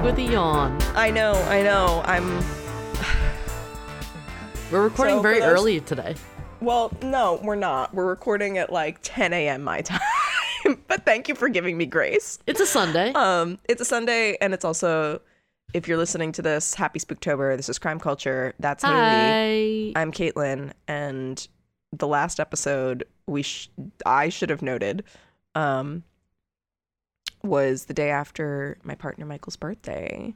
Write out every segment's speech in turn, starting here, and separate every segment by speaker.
Speaker 1: with a yawn.
Speaker 2: I know, I know. I'm.
Speaker 1: We're recording
Speaker 2: So,
Speaker 1: very
Speaker 2: those-
Speaker 1: early today.
Speaker 2: Well, no, we're not. We're recording at like 10 a.m. my time. but thank you for giving me grace.
Speaker 1: It's a Sunday.
Speaker 2: Um, it's a Sunday, and it's also, if you're listening to this, Happy Spooktober. This is Crime Culture. That's Hayley.
Speaker 1: Hi.
Speaker 2: I'm Kaitlin, and the last episode we sh- I should have noted, um, was the day after my partner Michael's birthday.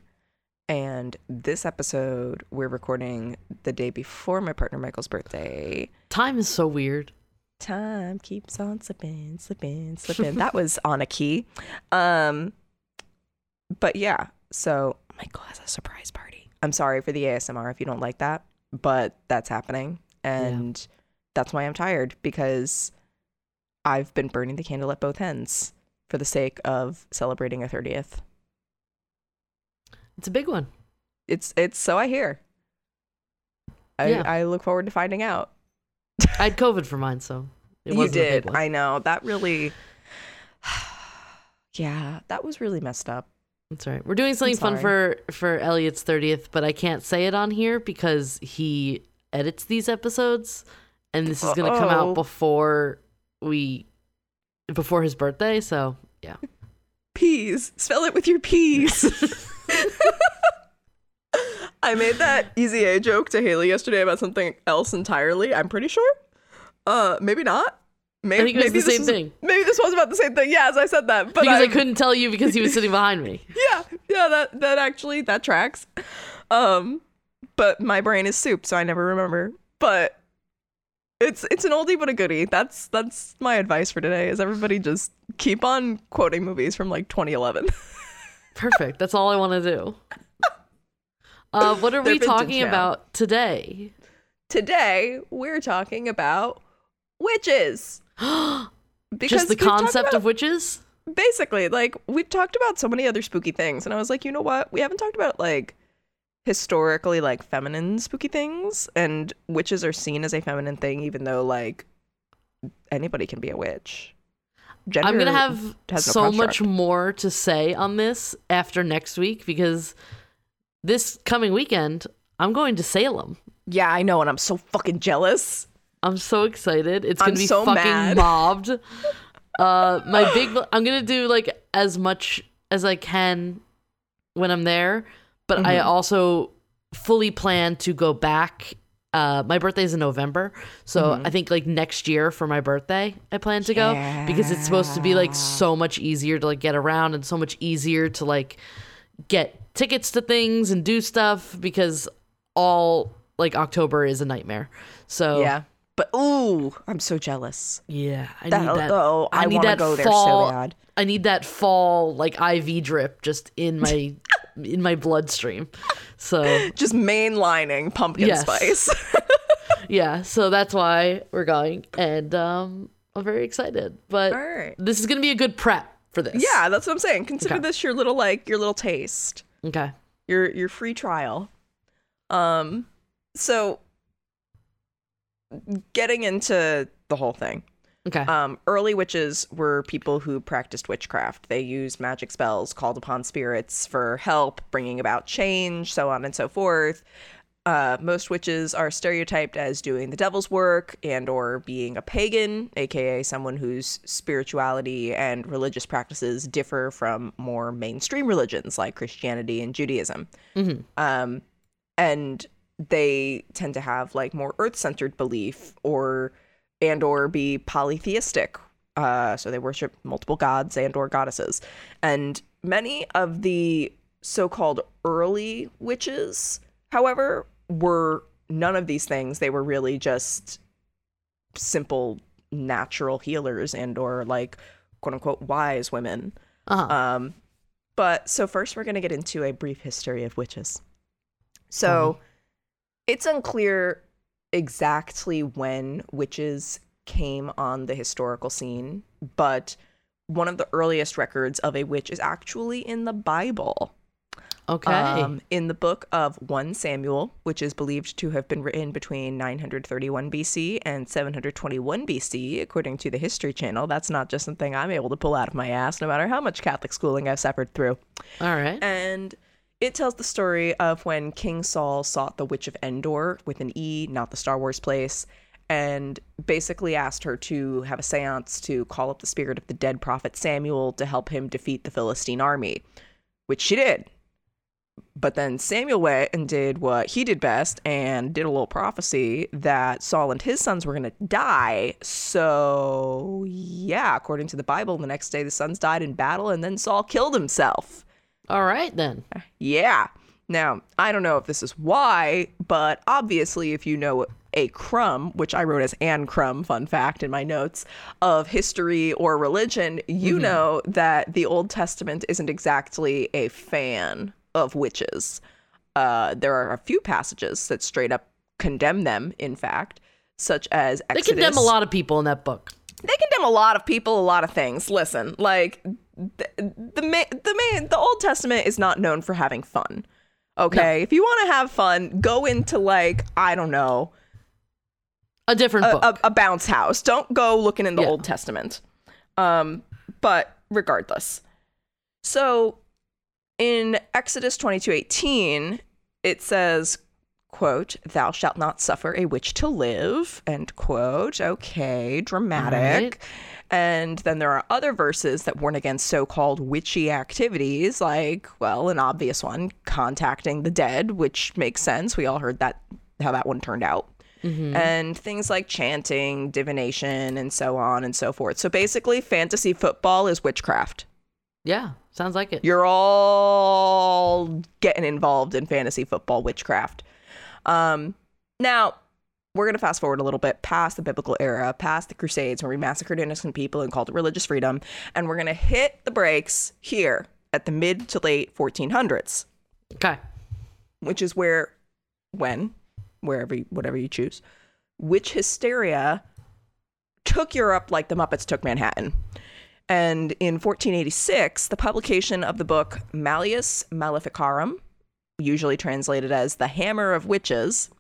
Speaker 2: And this episode we're recording the day before my partner Michael's birthday.
Speaker 1: Time is so weird.
Speaker 2: Time keeps on slipping, slipping, slipping. that was on a key. Um but yeah, so Michael has a surprise party. I'm sorry for the ASMR if you don't like that, but that's happening. And that's why I'm tired because I've been burning the candle at both ends for the sake of celebrating a 30th.
Speaker 1: It's a big one.
Speaker 2: It's it's so I hear. I,
Speaker 1: Yeah.
Speaker 2: I look forward to finding out.
Speaker 1: I had COVID for mine, so it
Speaker 2: you
Speaker 1: wasn't a big
Speaker 2: did. I know. That really Yeah, that was really messed up.
Speaker 1: That's right. We're doing something fun for for Elliot's 30th, but I can't say it on here because he edits these episodes and this is going to come out before we before his birthday, so yeah.
Speaker 2: Peas. Spell it with your peas. I made that easy A joke to Hayley yesterday about something else entirely. I'm pretty sure. Uh, maybe not. Maybe,
Speaker 1: I think it was
Speaker 2: maybe
Speaker 1: the same
Speaker 2: was-
Speaker 1: thing.
Speaker 2: Maybe this was about the same thing. Yeah, as I said that, but
Speaker 1: because I
Speaker 2: I'm-
Speaker 1: couldn't tell you because he was sitting behind me.
Speaker 2: Yeah, yeah. That that actually that tracks. Um, but my brain is soup, so I never remember. But it's it's an oldie but a goodie. That's that's my advice for today. Is everybody just keep on quoting movies from like 2011.
Speaker 1: Perfect. That's all I want to do. Uh, what are
Speaker 2: They're
Speaker 1: we talking
Speaker 2: now.
Speaker 1: about today?
Speaker 2: Today we're talking about witches.
Speaker 1: Just the concept
Speaker 2: about-
Speaker 1: of witches?
Speaker 2: basically like we've talked about so many other spooky things and i was like you know what we haven't talked about like historically like feminine spooky things and witches are seen as a feminine thing even though like anybody can be a witch Gender
Speaker 1: I'm gonna have
Speaker 2: no
Speaker 1: so much more to say on this after next week because this coming weekend I'm going to Salem.
Speaker 2: yeah i know and i'm so fucking jealous
Speaker 1: I'm so excited. It's
Speaker 2: I'm
Speaker 1: gonna be
Speaker 2: so
Speaker 1: fucking
Speaker 2: mad.
Speaker 1: mobbed. Uh, my big. I'm gonna do like as much as I can when I'm there, but I
Speaker 2: Mm-hmm.
Speaker 1: also fully plan to go back. Uh, my is in November, so
Speaker 2: Mm-hmm.
Speaker 1: I think like next year for my birthday, I plan to go because it's supposed to be like so much easier to like get around and so much easier to like get tickets to things and do stuff because all like October is a nightmare. So
Speaker 2: yeah but ooh i'm so jealous
Speaker 1: yeah, I
Speaker 2: That-
Speaker 1: need that.
Speaker 2: oh, I
Speaker 1: need that
Speaker 2: go there so
Speaker 1: fall.
Speaker 2: bad.
Speaker 1: I need that fall like IV drip just in my in my bloodstream. So
Speaker 2: just mainlining pumpkin
Speaker 1: Yes.
Speaker 2: spice
Speaker 1: yeah, so that's why we're going, and um, I'm very excited. But
Speaker 2: right.
Speaker 1: this is gonna be a good prep for this.
Speaker 2: yeah that's what i'm saying consider
Speaker 1: Okay.
Speaker 2: this your little like your little taste
Speaker 1: Okay.
Speaker 2: your your free trial. Um so getting into the whole thing.
Speaker 1: Okay.
Speaker 2: Um early witches were people who practiced witchcraft. They used magic spells, called upon spirits for help, bringing about change, so on and so forth. Uh, most witches are stereotyped as doing the devil's work and or being a pagan aka someone whose spirituality and religious practices differ from more mainstream religions like christianity and judaism um, and they tend to have like more earth-centered belief or and or be polytheistic uh, so they worship multiple gods and or goddesses and many of the so-called early witches however were none of these things they were really just simple natural healers and or like quote unquote wise women
Speaker 1: Uh-huh.
Speaker 2: um, but so first, we're going to get into a brief history of witches. So it's unclear exactly when witches came on the historical scene, but one of the earliest records of a witch is actually in the Bible.
Speaker 1: Okay.
Speaker 2: Um, in the book of 1 Samuel, which is believed to have been written between 931 BC and 721 BC, according to the History Channel. That's not just something I'm able to pull out of my ass, no matter how much Catholic schooling I've suffered through.
Speaker 1: All right.
Speaker 2: And it tells the story of when King Saul sought the Witch of Endor with an E, not the Star Wars place, and basically asked her to have a seance to call up the spirit of the dead prophet Samuel to help him defeat the Philistine army, which she did. But then Samuel went and did what he did best and did a little prophecy that Saul and his sons were going to die. So, yeah, according to the Bible, the next day the sons died in battle and then Saul killed himself.
Speaker 1: All right then.
Speaker 2: Yeah. Now, I don't know if this is why, but obviously, if you know a crumb, which I wrote as Anne Crumb, fun fact in my notes, of history or religion, you know that the Old Testament isn't exactly a fan of witches. Uh, there are a few passages that straight up condemn them, in fact, such as
Speaker 1: They condemn a lot of people in that book.
Speaker 2: They condemn a lot of people, a lot of things. Listen, like the the ma- the main the Old Testament is not known for having fun. Okay, if you want to have fun, go into like I don't know
Speaker 1: A different
Speaker 2: a,
Speaker 1: book.
Speaker 2: a, a bounce house. Don't go looking in the
Speaker 1: Yeah.
Speaker 2: Old Testament. Um, but regardless, so in Exodus twenty two eighteen, it says, "quote Thou shalt not suffer a witch to live." End quote. Okay, dramatic.
Speaker 1: Alright.
Speaker 2: And then there are other verses that warn against so called witchy activities, like, well, an obvious one, contacting the dead, which makes sense. We all heard that, how that one turned out. And things like chanting, divination, and so on and so forth. So basically, fantasy football is witchcraft.
Speaker 1: yeah, sounds like it.
Speaker 2: You're all getting involved in fantasy football witchcraft. Um, now, we're going to fast forward a little bit past the biblical era, past the Crusades, where we massacred innocent people and called it religious freedom. And we're going to hit the brakes here at the mid to late 1400s,
Speaker 1: Okay.
Speaker 2: which is where, when, wherever, you- whatever you choose, witch hysteria took Europe like the Muppets took Manhattan. And in 1486, the publication of the book Malleus Maleficarum, usually translated as The Hammer of Witches,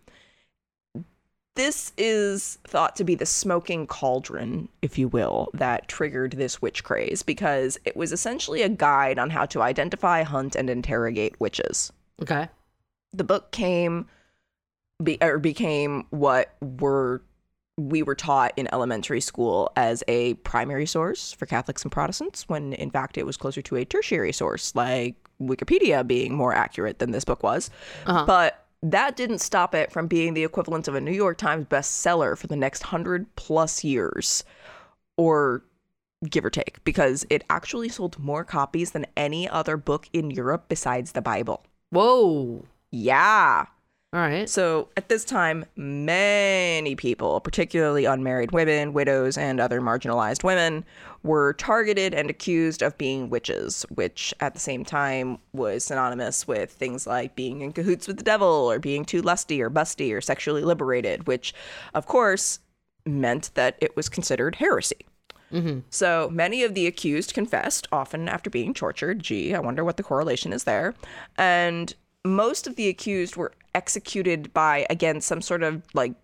Speaker 2: this is thought to be the smoking cauldron, if you will, that triggered this witch craze because it was essentially a guide on how to identify, hunt, and interrogate witches
Speaker 1: Okay.
Speaker 2: the book came be, or became what were we were taught in elementary school as a primary source for Catholics and Protestants when in fact it was closer to a tertiary source like Wikipedia being more accurate than this book was
Speaker 1: Uh-huh.
Speaker 2: but that didn't stop it from being the equivalent of a New York Times bestseller for the next 100 plus years or give or take because it actually sold more copies than any other book in Europe besides the Bible
Speaker 1: Whoa.
Speaker 2: yeah.
Speaker 1: All right.
Speaker 2: So at this time, many people, particularly unmarried women, widows, and other marginalized women, were targeted and accused of being witches, which at the same time was synonymous with things like being in cahoots with the devil or being too lusty or busty or sexually liberated, which of course meant that it was considered heresy. Mm-hmm. So many of the accused confessed, often after being tortured. Gee, I wonder what the correlation is there. And most of the accused were executed by, again, some sort of like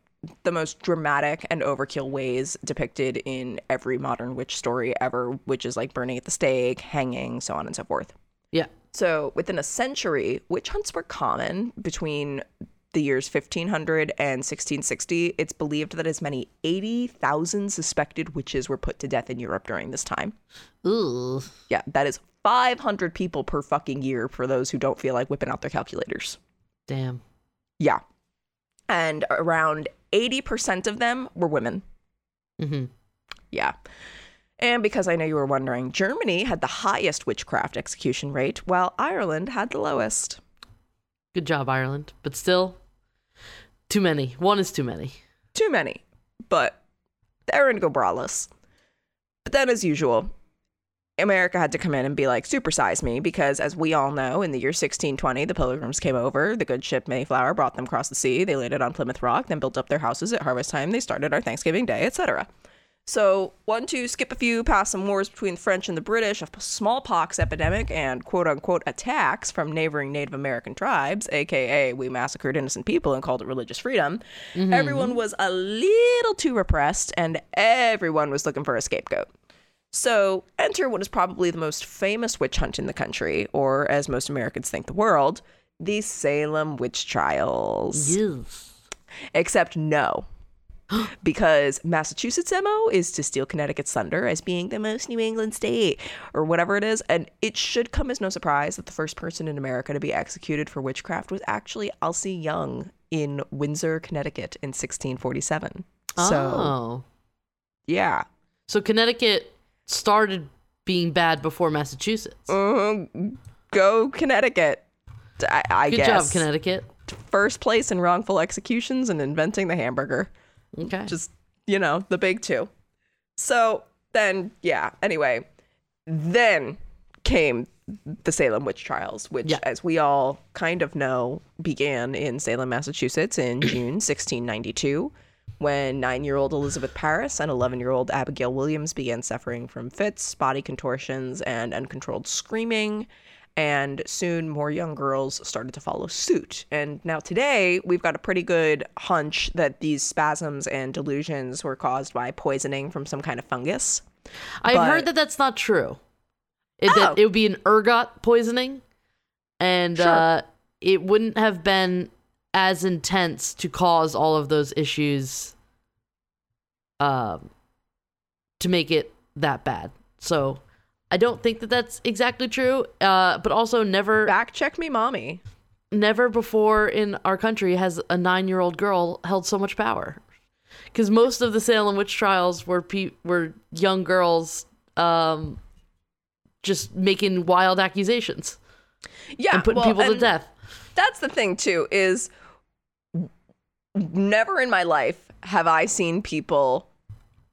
Speaker 2: the most dramatic and overkill ways depicted in every modern witch story ever, which is like burning at the stake, hanging, so on and so forth.
Speaker 1: Yeah.
Speaker 2: So, within a century, witch hunts were common between the years 1500 and 1660. It's believed that as many 80,000 suspected witches were put to death in Europe during this time.
Speaker 1: Ooh.
Speaker 2: Yeah, that is 500 people per fucking year for those who don't feel like whipping out their calculators.
Speaker 1: Damn.
Speaker 2: Yeah. And around 80% of them were women.
Speaker 1: Mm-hmm.
Speaker 2: Yeah. And because I know you were wondering, Germany had the highest witchcraft execution rate, while Ireland had the lowest.
Speaker 1: Good job, Ireland. But still, too many. One is too many.
Speaker 2: Too many, but they're in go braless. But then, as usual, America had to come in and be like, supersize me, because as we all know, in the year 1620, the pilgrims came over. The good ship Mayflower brought them across the sea. They landed on Plymouth Rock, then built up their houses at harvest time. They started our Thanksgiving Day, etc. So, one to skip a few past some wars between the French and the British, a smallpox epidemic, and quote unquote attacks from neighboring Native American tribes, aka we massacred innocent people and called it religious freedom. Mm-hmm. Everyone was a little too repressed, and everyone was looking for a scapegoat. So, enter what is probably the most famous witch hunt in the country, or as most Americans think the world, the Salem witch trials.
Speaker 1: Yes.
Speaker 2: Except no. because Massachusetts' MO is to steal Connecticut's thunder as being the most New England state, or whatever it is. And it should come as no surprise that the first person in America to be executed for witchcraft was actually Elsie Young in Windsor, Connecticut in 1647. So,
Speaker 1: oh.
Speaker 2: yeah.
Speaker 1: So Connecticut started being bad before Massachusetts.
Speaker 2: Uh, go Connecticut. I, I
Speaker 1: Good
Speaker 2: guess.
Speaker 1: job, Connecticut.
Speaker 2: First place in wrongful executions and inventing the hamburger.
Speaker 1: Okay.
Speaker 2: just you know the big two so then yeah anyway then came the salem witch trials which
Speaker 1: Yeah.
Speaker 2: as we all kind of know began in salem massachusetts in june 1692 when nine-year-old elizabeth parris and 11-year-old abigail williams began suffering from fits body contortions and uncontrolled screaming and soon more young girls started to follow suit. And now today, we've got a pretty good hunch that these spasms and delusions were caused by poisoning from some kind of fungus.
Speaker 1: I've
Speaker 2: but-
Speaker 1: heard that that's not true. It,
Speaker 2: Oh.
Speaker 1: that it would be an ergot poisoning, and
Speaker 2: Sure.
Speaker 1: uh, it wouldn't have been as intense to cause all of those issues um, to make it that bad. So I don't think that that's exactly true. Uh, but also, never,
Speaker 2: Back check me, mommy.
Speaker 1: never before in our country has a nine-year-old girl held so much power. Because most of the Salem witch trials were pe- were young girls, um, just making wild accusations
Speaker 2: Yeah,
Speaker 1: and putting
Speaker 2: well,
Speaker 1: people to death.
Speaker 2: That's the thing too. Is never in my life have I seen people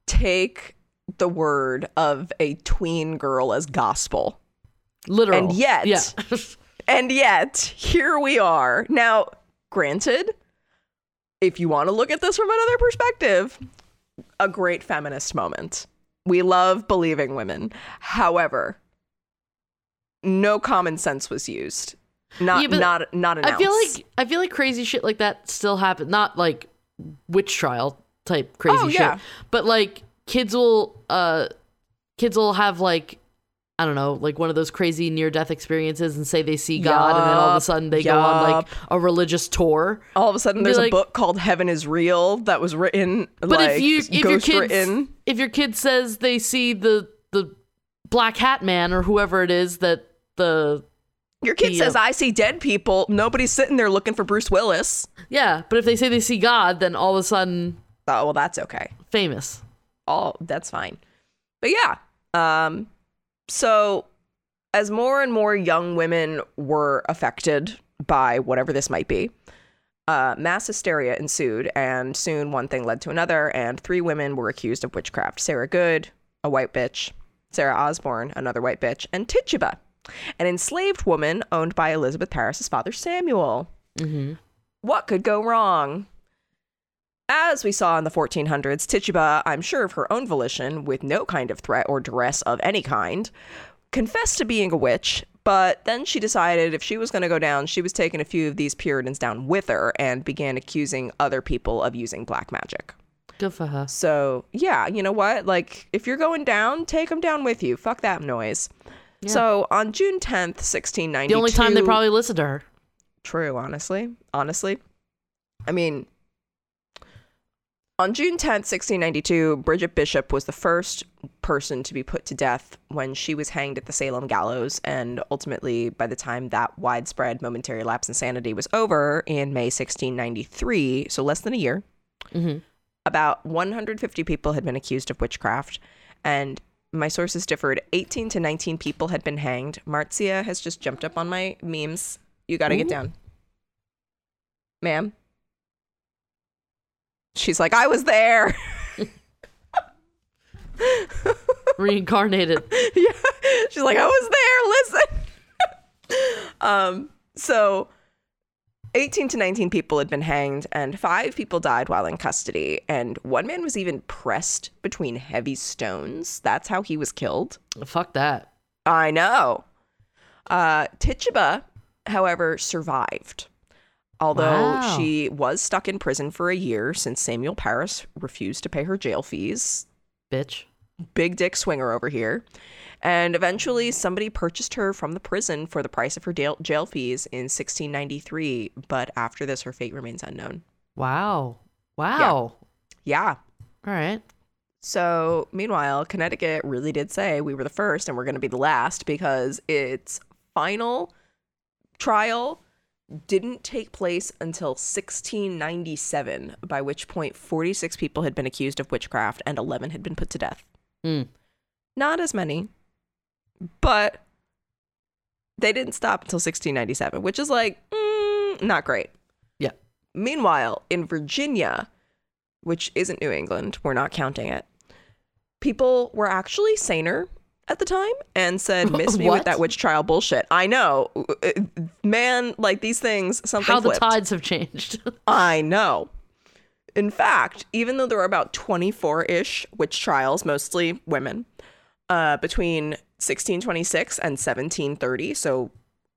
Speaker 2: take the word of a tween girl as gospel.
Speaker 1: Literal.
Speaker 2: and yet-
Speaker 1: yeah.
Speaker 2: And yet, here we are. Now, granted, if you want to look at this from another perspective, a great feminist moment. We love believing women. However, no common sense was used. Not
Speaker 1: Yeah,
Speaker 2: not not an
Speaker 1: I feel like I feel like crazy shit like that still happens. Not like witch trial type crazy
Speaker 2: Oh,
Speaker 1: shit, but like kids will uh kids will have like I don't know, like one of those crazy near death experiences and say they see God and then all of a sudden they go on like a religious tour.
Speaker 2: all of a sudden there's
Speaker 1: like-
Speaker 2: a book called Heaven is Real that was written
Speaker 1: But
Speaker 2: like
Speaker 1: if you if your
Speaker 2: ghost
Speaker 1: kid
Speaker 2: written.
Speaker 1: if your kid says they see the the black hat man or whoever it is that the
Speaker 2: Your kid says I see dead people. Nobody's sitting there looking for Bruce Willis.
Speaker 1: yeah, but if they say they see God, then all of a sudden
Speaker 2: Oh, well that's okay.
Speaker 1: famous.
Speaker 2: all that's fine. But yeah, um, so as more and more young women were affected by whatever this might be, uh, mass hysteria ensued, and soon one thing led to another, and three women were accused of witchcraft: Sarah Good, a white bitch, Sarah Osborne, another white bitch, and Tituba, an enslaved woman owned by Elizabeth Parris's father Samuel.
Speaker 1: Mm-hmm.
Speaker 2: What could go wrong? As we saw in the 1400s, Tituba, I'm sure of her own volition, with no kind of threat or duress of any kind, confessed to being a witch, but then she decided if she was going to go down, she was taking a few of these Puritans down with her and began accusing other people of using black magic.
Speaker 1: Good for her.
Speaker 2: So, yeah, you know what? Like, if you're going down, take them down with you. Fuck that noise. So, on June 10th, 1692.
Speaker 1: The only time they probably listen to her.
Speaker 2: True, honestly. Honestly. I mean, on June 10th, 1692, Bridget Bishop was the first person to be put to death when she was hanged at the Salem gallows. And ultimately, by the time that widespread momentary lapse in sanity was over in May 1693, so less than a year,
Speaker 1: Mhm.
Speaker 2: about 150 people had been accused of witchcraft. And my sources differed. 18 to 19 people had been hanged. Marzia has just jumped up on my memes. You got to get down. Ma'am. She's like, I was there.
Speaker 1: Reincarnated.
Speaker 2: yeah. She's like, I was there. Listen. um, so 18 to 19 people had been hanged, and five people died while in custody. And one man was even pressed between heavy stones. That's how he was killed.
Speaker 1: Fuck that.
Speaker 2: I know. Uh, Tituba, however, survived. Although
Speaker 1: Wow.
Speaker 2: she was stuck in prison for a year since Samuel Parris refused to pay her jail fees.
Speaker 1: Bitch.
Speaker 2: Big dick swinger over here. And eventually, somebody purchased her from the prison for the price of her jail, jail fees in 1693. But after this, her fate remains unknown.
Speaker 1: Wow. Wow.
Speaker 2: Yeah.
Speaker 1: All right.
Speaker 2: So, meanwhile, Connecticut really did say we were the first and we're going to be the last because its final trial didn't take place until 1697, by which point 46 people had been accused of witchcraft and 11 had been put to death.
Speaker 1: Hmm.
Speaker 2: Not as many, but they didn't stop until 1697, which is like mm, not great.
Speaker 1: Yeah.
Speaker 2: Meanwhile, in Virginia, which isn't New England, we're not counting it, people were actually saner at the time and said, Miss me with that witch trial bullshit. I know. Uh, Man, like these things, something
Speaker 1: How the tides have changed.
Speaker 2: I know. In fact, even though there were about 24 ish witch trials, mostly women, uh, between 1626 and 1730, so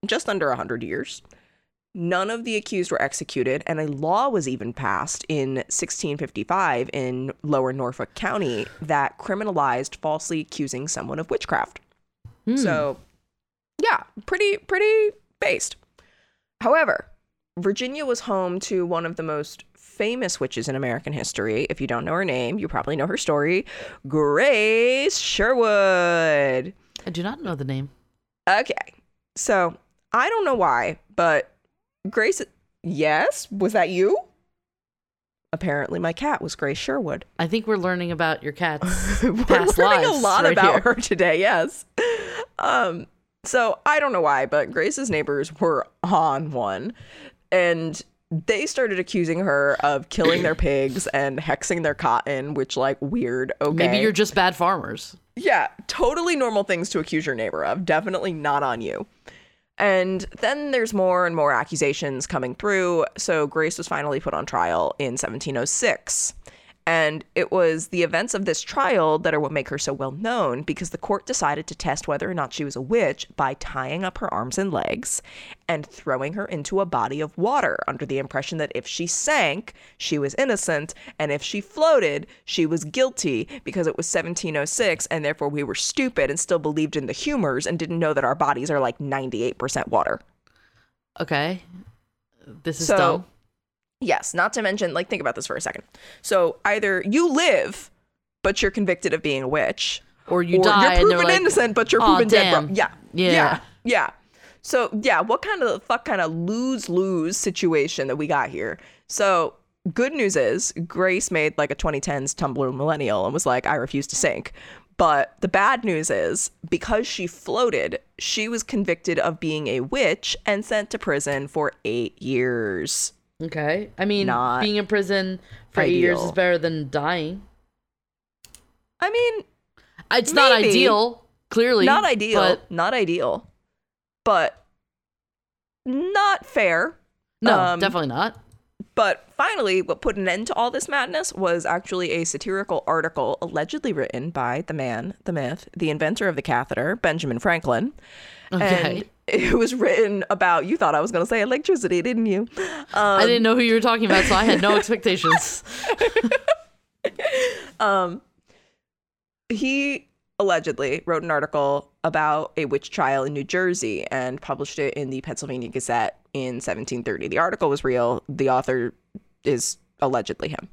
Speaker 2: just under 100 years, none of the accused were executed, and a law was even passed in 1655 in lower Norfolk County that criminalized falsely accusing someone of witchcraft. So, yeah, pretty, pretty based. However, Virginia was home to one of the most famous witches in American history. If you don't know her name, you probably know her story Grace Sherwood.
Speaker 1: I do not know the name.
Speaker 2: Okay, so I don't know why, but Grace, yes, was that you? Apparently, my cat was Grace Sherwood.
Speaker 1: I think we're learning about your cat's
Speaker 2: We're
Speaker 1: past
Speaker 2: learning
Speaker 1: lives
Speaker 2: a lot
Speaker 1: right
Speaker 2: about
Speaker 1: here.
Speaker 2: her today. Yes. Um. So I don't know why, but Grace's neighbors were on one, and they started accusing her of killing their pigs and hexing their cotton, which like weird. Okay.
Speaker 1: Maybe you're just bad farmers.
Speaker 2: Yeah, totally normal things to accuse your neighbor of. Definitely not on you. And then there's more and more accusations coming through. So Grace was finally put on trial in 1706. And it was the events of this trial that are what make her so well known because the court decided to test whether or not she was a witch by tying up her arms and legs and throwing her into a body of water under the impression that if she sank, she was innocent, and if she floated, she was guilty because it was 1706 and therefore we were stupid and still believed in the humors and didn't know that our bodies are like 98% water.
Speaker 1: Okay. This is
Speaker 2: So-
Speaker 1: dumb.
Speaker 2: Yes, not to mention, like, think about this for a second. So either you live, but you're convicted of being a witch,
Speaker 1: Or you
Speaker 2: or
Speaker 1: die
Speaker 2: you're proven
Speaker 1: like,
Speaker 2: innocent, but you're
Speaker 1: "Aw,
Speaker 2: proven dead.
Speaker 1: damn."
Speaker 2: Bro. Yeah,
Speaker 1: Yeah.
Speaker 2: yeah, yeah. So yeah, what kind of fuck kind of lose lose situation that we got here? So good news is Grace made like a 2010s Tumblr millennial and was like, I refuse to sink. But the bad news is because she floated, she was convicted of being a witch and sent to prison for eight years.
Speaker 1: Okay. I mean,
Speaker 2: Not
Speaker 1: being in prison for eight years is better than dying.
Speaker 2: I mean,
Speaker 1: It's not ideal, clearly.
Speaker 2: not ideal
Speaker 1: But
Speaker 2: not ideal but not fair
Speaker 1: no,
Speaker 2: Um,
Speaker 1: definitely not.
Speaker 2: but finally what put an end to all this madness was actually a satirical article allegedly written by the man the myth the inventor of the catheter benjamin franklin
Speaker 1: Okay.
Speaker 2: and it was written about you thought i was going to say electricity didn't you um,
Speaker 1: I didn't know who you were talking about, so I had no expectations.
Speaker 2: um he allegedly wrote an article about a witch trial in New Jersey and published it in the Pennsylvania Gazette in 1730. The article was real. The author is allegedly him.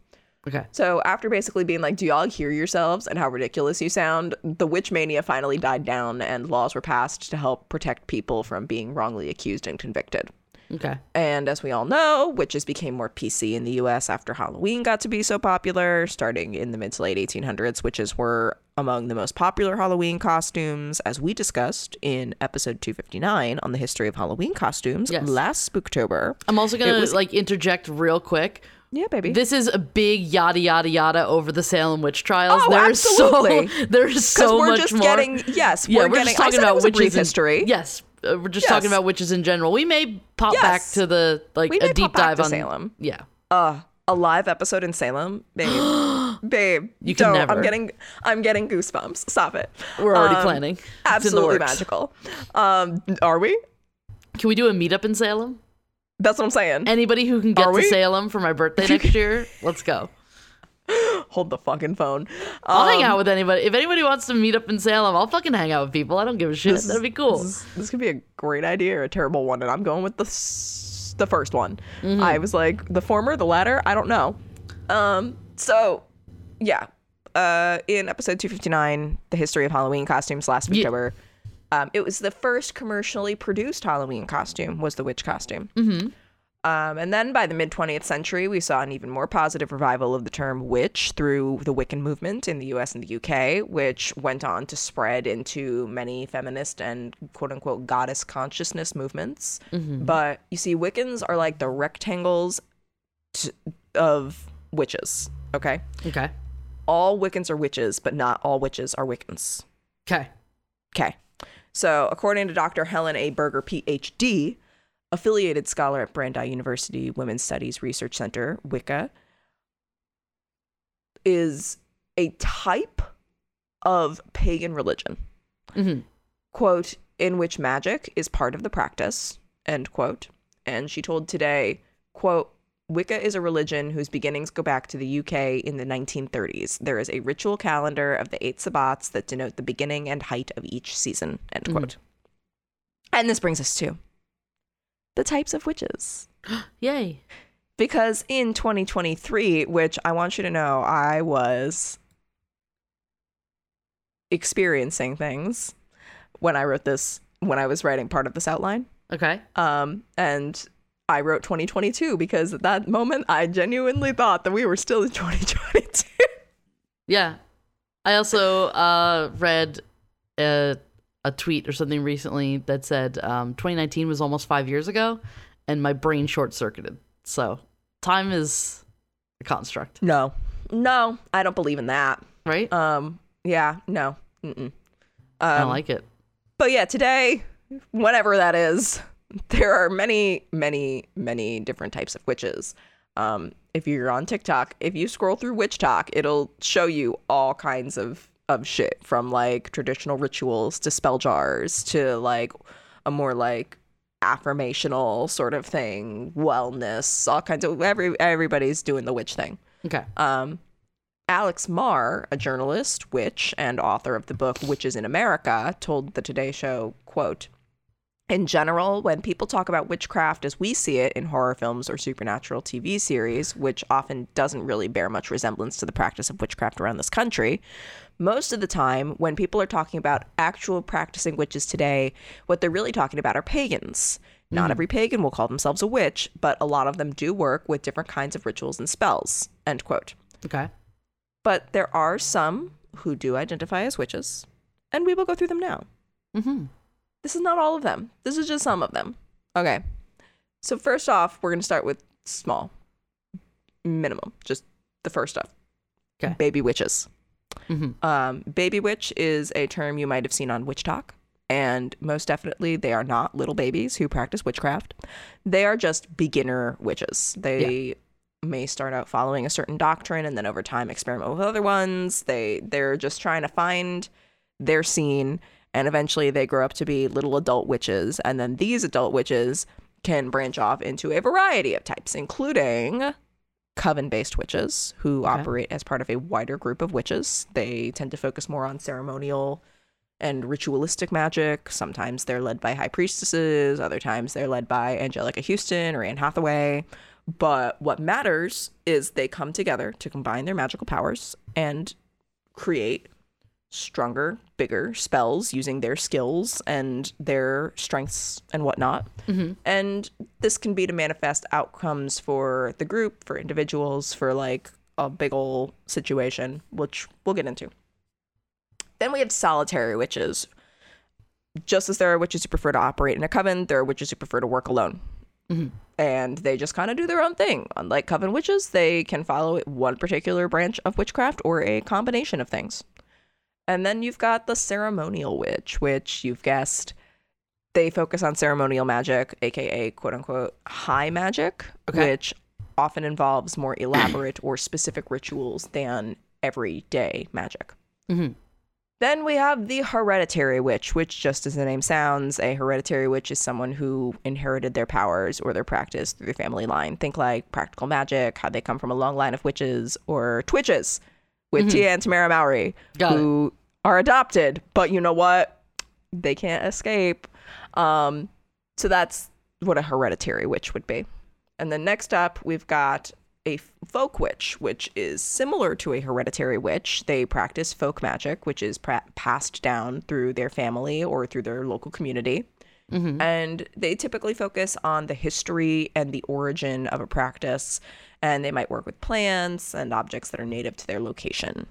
Speaker 1: Okay.
Speaker 2: So after basically being like, "Do y'all hear yourselves and how ridiculous you sound?" the witch mania finally died down, and laws were passed to help protect people from being wrongly accused and convicted.
Speaker 1: Okay.
Speaker 2: And as we all know, witches became more PC in the US after Halloween got to be so popular. Starting in the mid to late 1800s, witches were among the most popular Halloween costumes, as we discussed in episode 259 on the history of Halloween costumes
Speaker 1: Yes.
Speaker 2: last Spooktober.
Speaker 1: I'm also gonna
Speaker 2: was-
Speaker 1: like interject real quick.
Speaker 2: Yeah, baby.
Speaker 1: This is a big yada yada yada over the Salem witch trials.
Speaker 2: Oh,
Speaker 1: there's
Speaker 2: absolutely.
Speaker 1: so there's so
Speaker 2: we're
Speaker 1: much
Speaker 2: just
Speaker 1: more.
Speaker 2: getting yes,
Speaker 1: yeah,
Speaker 2: we're,
Speaker 1: we're,
Speaker 2: getting.
Speaker 1: just talking about
Speaker 2: was a brief
Speaker 1: witches and-
Speaker 2: history.
Speaker 1: Yes, uh, we're just
Speaker 2: Yes.
Speaker 1: talking about witches in general. We may pop
Speaker 2: Yes.
Speaker 1: back to the like a deep dive on
Speaker 2: Salem.
Speaker 1: Yeah.
Speaker 2: Uh, a live episode in Salem, babe, babe.
Speaker 1: You can
Speaker 2: don't.
Speaker 1: never.
Speaker 2: I'm getting, I'm getting goosebumps. Stop it.
Speaker 1: We're already
Speaker 2: Um,
Speaker 1: planning. In
Speaker 2: Absolutely magical. Um, are we?
Speaker 1: Can we do a meetup in Salem?
Speaker 2: That's what I'm saying.
Speaker 1: Anybody who can get
Speaker 2: Are
Speaker 1: to
Speaker 2: we?
Speaker 1: Salem for my birthday next year, let's go.
Speaker 2: Hold the fucking phone.
Speaker 1: I'll hang
Speaker 2: Um,
Speaker 1: out with anybody. If anybody wants to meet up in Salem, I'll fucking hang out with people. I don't give a shit.
Speaker 2: This
Speaker 1: That'd be cool.
Speaker 2: This, is- this could be a great idea or a terrible one, and I'm going with the s- the first one.
Speaker 1: Mm-hmm.
Speaker 2: I was like the former, the latter. I don't know. Um. So, yeah. Uh, in episode 259, the history of Halloween costumes last October. Um, it was the first commercially produced Halloween costume. Was the witch costume. Mm-hmm. Um, and then by the mid 20th century, we saw an even more positive revival of the term witch through the Wiccan movement in the US and the UK, which went on to spread into many feminist and quote unquote goddess consciousness movements. But you see, Wiccans are like the rectangles t- of witches, okay?
Speaker 1: Okay.
Speaker 2: All Wiccans are witches, but not all witches are Wiccans.
Speaker 1: Okay.
Speaker 2: Okay. So, according to Dr. Helen A. Berger, PhD, affiliated scholar at Brandeis University Women's Studies Research Center, Wicca, is a type of pagan religion,
Speaker 1: Mhm.
Speaker 2: quote, in which magic is part of the practice, end quote. And she told today, quote, Wicca is a religion whose beginnings go back to the UK in the 1930s. There is a ritual calendar of the eight sabbats that denote the beginning and height of each season, end quote. And this brings us to the types of witches.
Speaker 1: Yay.
Speaker 2: Because in 2023, which I want you to know, I was experiencing things when I wrote this, when I was writing part of this outline.
Speaker 1: Okay.
Speaker 2: Um, and I wrote 2022 because at that moment I genuinely thought that we were still in 2022.
Speaker 1: Yeah. I also uh, read a, a tweet or something recently that said um, 2019 was almost five years ago, and my brain short circuited. So time is a construct,
Speaker 2: no, no, I don't believe in that.
Speaker 1: right?
Speaker 2: Um, yeah, no. Mm-mm.
Speaker 1: I
Speaker 2: Um,
Speaker 1: don't like it.
Speaker 2: But yeah, today, whatever that is, there are many, many, many different types of witches. Um, if you're on TikTok, if you scroll through WitchTok, it'll show you all kinds of of shit from like traditional rituals to spell jars to like a more like affirmational sort of thing, wellness, all kinds of every everybody's doing the witch thing.
Speaker 1: Okay.
Speaker 2: Um, Alex Mar, a journalist, witch, and author of the book Witches in America, told the Today Show, quote, in general, when people talk about witchcraft as we see it in horror films or supernatural TV series, which often doesn't really bear much resemblance to the practice of witchcraft around this country, most of the time, when people are talking about actual practicing witches today, what they're really talking about are pagans. Not every pagan will call themselves a witch, but a lot of them do work with different kinds of rituals and spells. End quote.
Speaker 1: Okay.
Speaker 2: But there are some who do identify as witches, and we will go through them now.
Speaker 1: Mm-hmm.
Speaker 2: This is not all of them. This is just some of them. Okay. So first off, we're going to start with small, minimum, just the first stuff.
Speaker 1: Okay.
Speaker 2: Baby witches.
Speaker 1: Mhm.
Speaker 2: Um, baby witch is a term you might have seen on WitchTok, and most definitely they are not little babies who practice witchcraft. They are just beginner witches. They may start out following a certain doctrine and then over time experiment with other ones. They they're just trying to find their scene and eventually they grow up to be little adult witches and then these adult witches can branch off into a variety of types including coven-based witches who
Speaker 1: Okay.
Speaker 2: operate as part of a wider group of witches. They tend to focus more on ceremonial and ritualistic magic. Sometimes they're led by high priestesses, other times they're led by Anjelica Huston or Anne Hathaway. But what matters is they come together to combine their magical powers and create stronger, bigger spells using their skills and their strengths and whatnot. Mm-hmm. And this can be to manifest outcomes for the group, for individuals, for like a big ol' situation, which we'll get into. Then we have solitary witches. Just as there are witches who prefer to operate in a coven, there are witches who prefer to work alone. Mm-hmm. And they just kind of do their own thing. Unlike coven witches, they can follow one particular branch of witchcraft or a combination of things. And then you've got the ceremonial witch, which you've guessed they focus on ceremonial magic, aka quote unquote high magic,
Speaker 1: Okay.
Speaker 2: which often involves more elaborate or specific rituals than everyday magic.
Speaker 1: Mhm.
Speaker 2: Then we have the hereditary witch, which, just as the name sounds, a hereditary witch is someone who inherited their powers or their practice through their family line. Think like practical magic, how they come from a long line of witches, or twitches with Tia and Tamara Mowry,
Speaker 1: Got it.
Speaker 2: who are adopted, but you know what? They can't escape. Um, so that's what a hereditary witch would be. And then next up, we've got a folk witch, which is similar to a hereditary witch. They practice folk magic, which is pra- passed down through their family or through their local community. And they typically focus on the history and the origin of a practice. And they might work with plants and objects that are native to their location.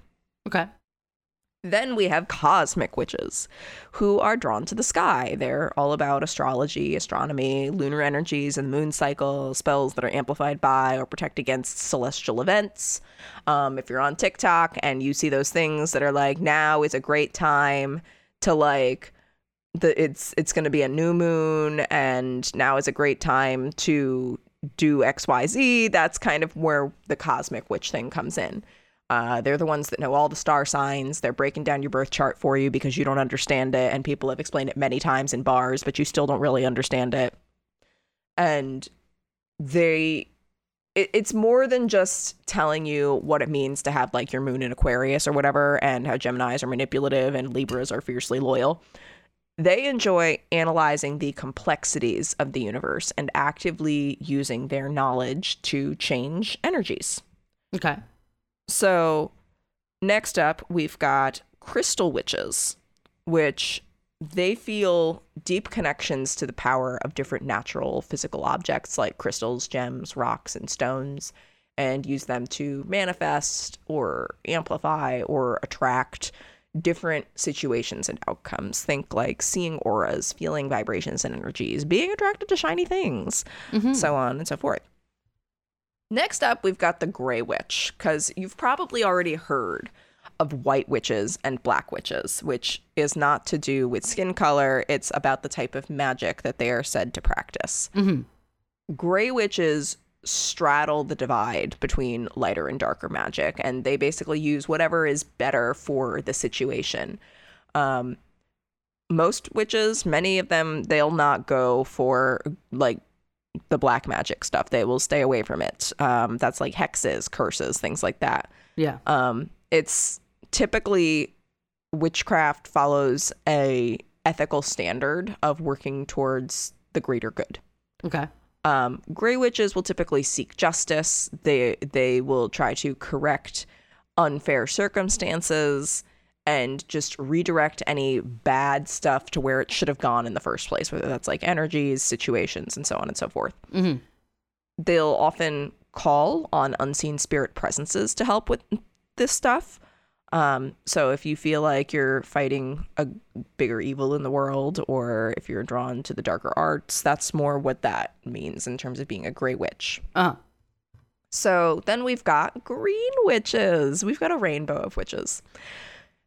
Speaker 1: Okay.
Speaker 2: Then we have cosmic witches who are drawn to the sky. They're all about astrology, astronomy, lunar energies, and moon cycle, spells that are amplified by or protect against celestial events. Um, if you're on TikTok and you see those things that are like, now is a great time to like, the it's it's going to be a new moon and now is a great time to do xyz that's kind of where the cosmic witch thing comes in. Uh, they're the ones that know all the star signs. They're breaking down your birth chart for you because you don't understand it and people have explained it many times in bars but you still don't really understand it. And they it, it's more than just telling you what it means to have like your moon in aquarius or whatever and how geminis are manipulative and libras are fiercely loyal they enjoy analyzing the complexities of the universe and actively using their knowledge to change energies.
Speaker 1: Okay.
Speaker 2: So, next up, we've got crystal witches, which they feel deep connections to the power of different natural physical objects like crystals, gems, rocks, and stones, and use them to manifest or amplify or attract different situations and outcomes. Think like seeing auras, feeling vibrations and energies, being attracted to shiny things, mm-hmm. so on and so forth. Next up, we've got the Grey Witch, because you've probably already heard of white witches and black witches, which is not to do with skin color. It's about the type of magic that they are said to practice. Mm-hmm. Grey witches straddle the divide between lighter and darker magic, and they basically use whatever is better for the situation. Um, most witches, many of them, they'll not go for like the black magic stuff. They will stay away from it. Um, that's like hexes, curses, things like that.
Speaker 1: Yeah.
Speaker 2: Um, it's typically witchcraft follows a ethical standard of working towards the greater good.
Speaker 1: Okay.
Speaker 2: Um, gray witches will typically seek justice. They they will try to correct unfair circumstances and just redirect any bad stuff to where it should have gone in the first place, whether that's like energies, situations, and so on and so forth.
Speaker 1: Mhm.
Speaker 2: They'll often call on unseen spirit presences to help with this stuff. Um, so if you feel like you're fighting a bigger evil in the world, or if you're drawn to the darker arts, that's more what that means in terms of being a gray witch.
Speaker 1: Uh.
Speaker 2: So then we've got green witches. We've got a rainbow of witches.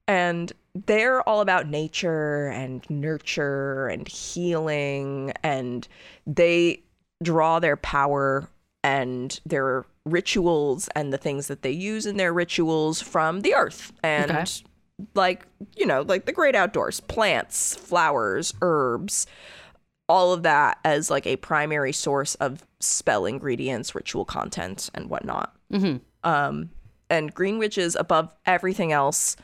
Speaker 2: And they're all about nature and nurture and healing. And they draw their power and their rituals and the things that they use in their rituals from the earth. And
Speaker 1: Okay.
Speaker 2: like, you know, like the great outdoors plants, flowers, herbs, all of that as like a primary source of spell ingredients, ritual content, and whatnot.
Speaker 1: Mhm.
Speaker 2: Um, and green witches, above everything else,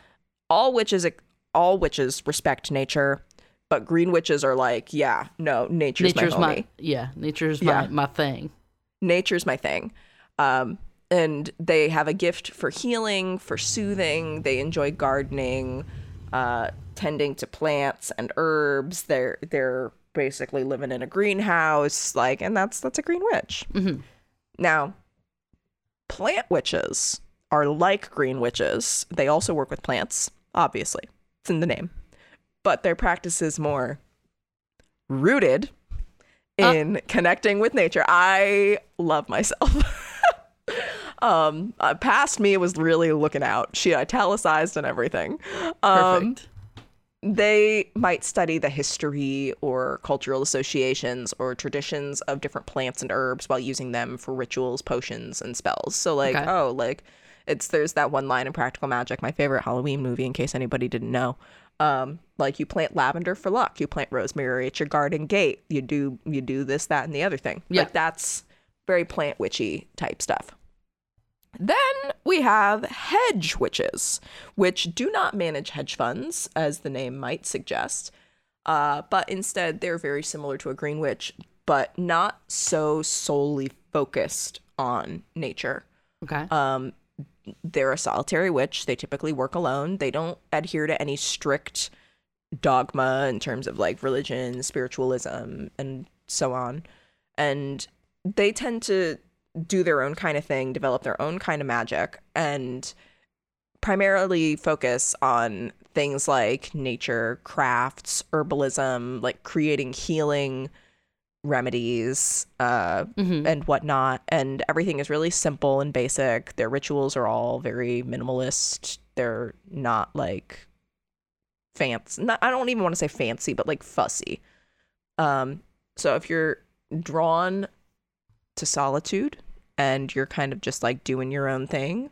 Speaker 2: all witches, all witches respect nature, but green witches are like, yeah, no, nature's,
Speaker 1: Nature's
Speaker 2: my,
Speaker 1: my, yeah. Nature's
Speaker 2: Yeah.
Speaker 1: my my thing.
Speaker 2: Nature's my thing. Um, and they have a gift for healing, for soothing. They enjoy gardening, uh, tending to plants and herbs. They're they're basically living in a greenhouse, like, and that's that's a green witch. Now, plant witches are like green witches. They also work with plants, obviously. It's in the name. But their practice is more rooted in connecting with nature. I love myself. um, uh, past me was really looking out. She italicized and everything. Um,
Speaker 1: Perfect.
Speaker 2: they might study the history or cultural associations or traditions of different plants and herbs while using them for rituals, potions, and spells. So, like,
Speaker 1: Okay.
Speaker 2: oh, like it's there's that one line in Practical Magic, my favorite Halloween movie, in case anybody didn't know. Um, like you plant lavender for luck, you plant rosemary at your garden gate, you do you do this, that, and the other thing.
Speaker 1: Yeah.
Speaker 2: Like that's very plant witchy type stuff. Then we have hedge witches, which do not manage hedge funds, as the name might suggest, uh, but instead they're very similar to a green witch, but not so solely focused on nature.
Speaker 1: Okay.
Speaker 2: Um, they're a solitary witch. They typically work alone. They don't adhere to any strict dogma in terms of like religion, spiritualism, and so on. And they tend to do their own kind of thing, develop their own kind of magic, and primarily focus on things like nature, crafts, herbalism, like creating healing remedies, uh,
Speaker 1: Mhm.
Speaker 2: and whatnot. And everything is really simple and basic. Their rituals are all very minimalist. They're not like fancy. Not, I don't even want to say fancy, but like fussy. Um, so if you're drawn to solitude and you're kind of just like doing your own thing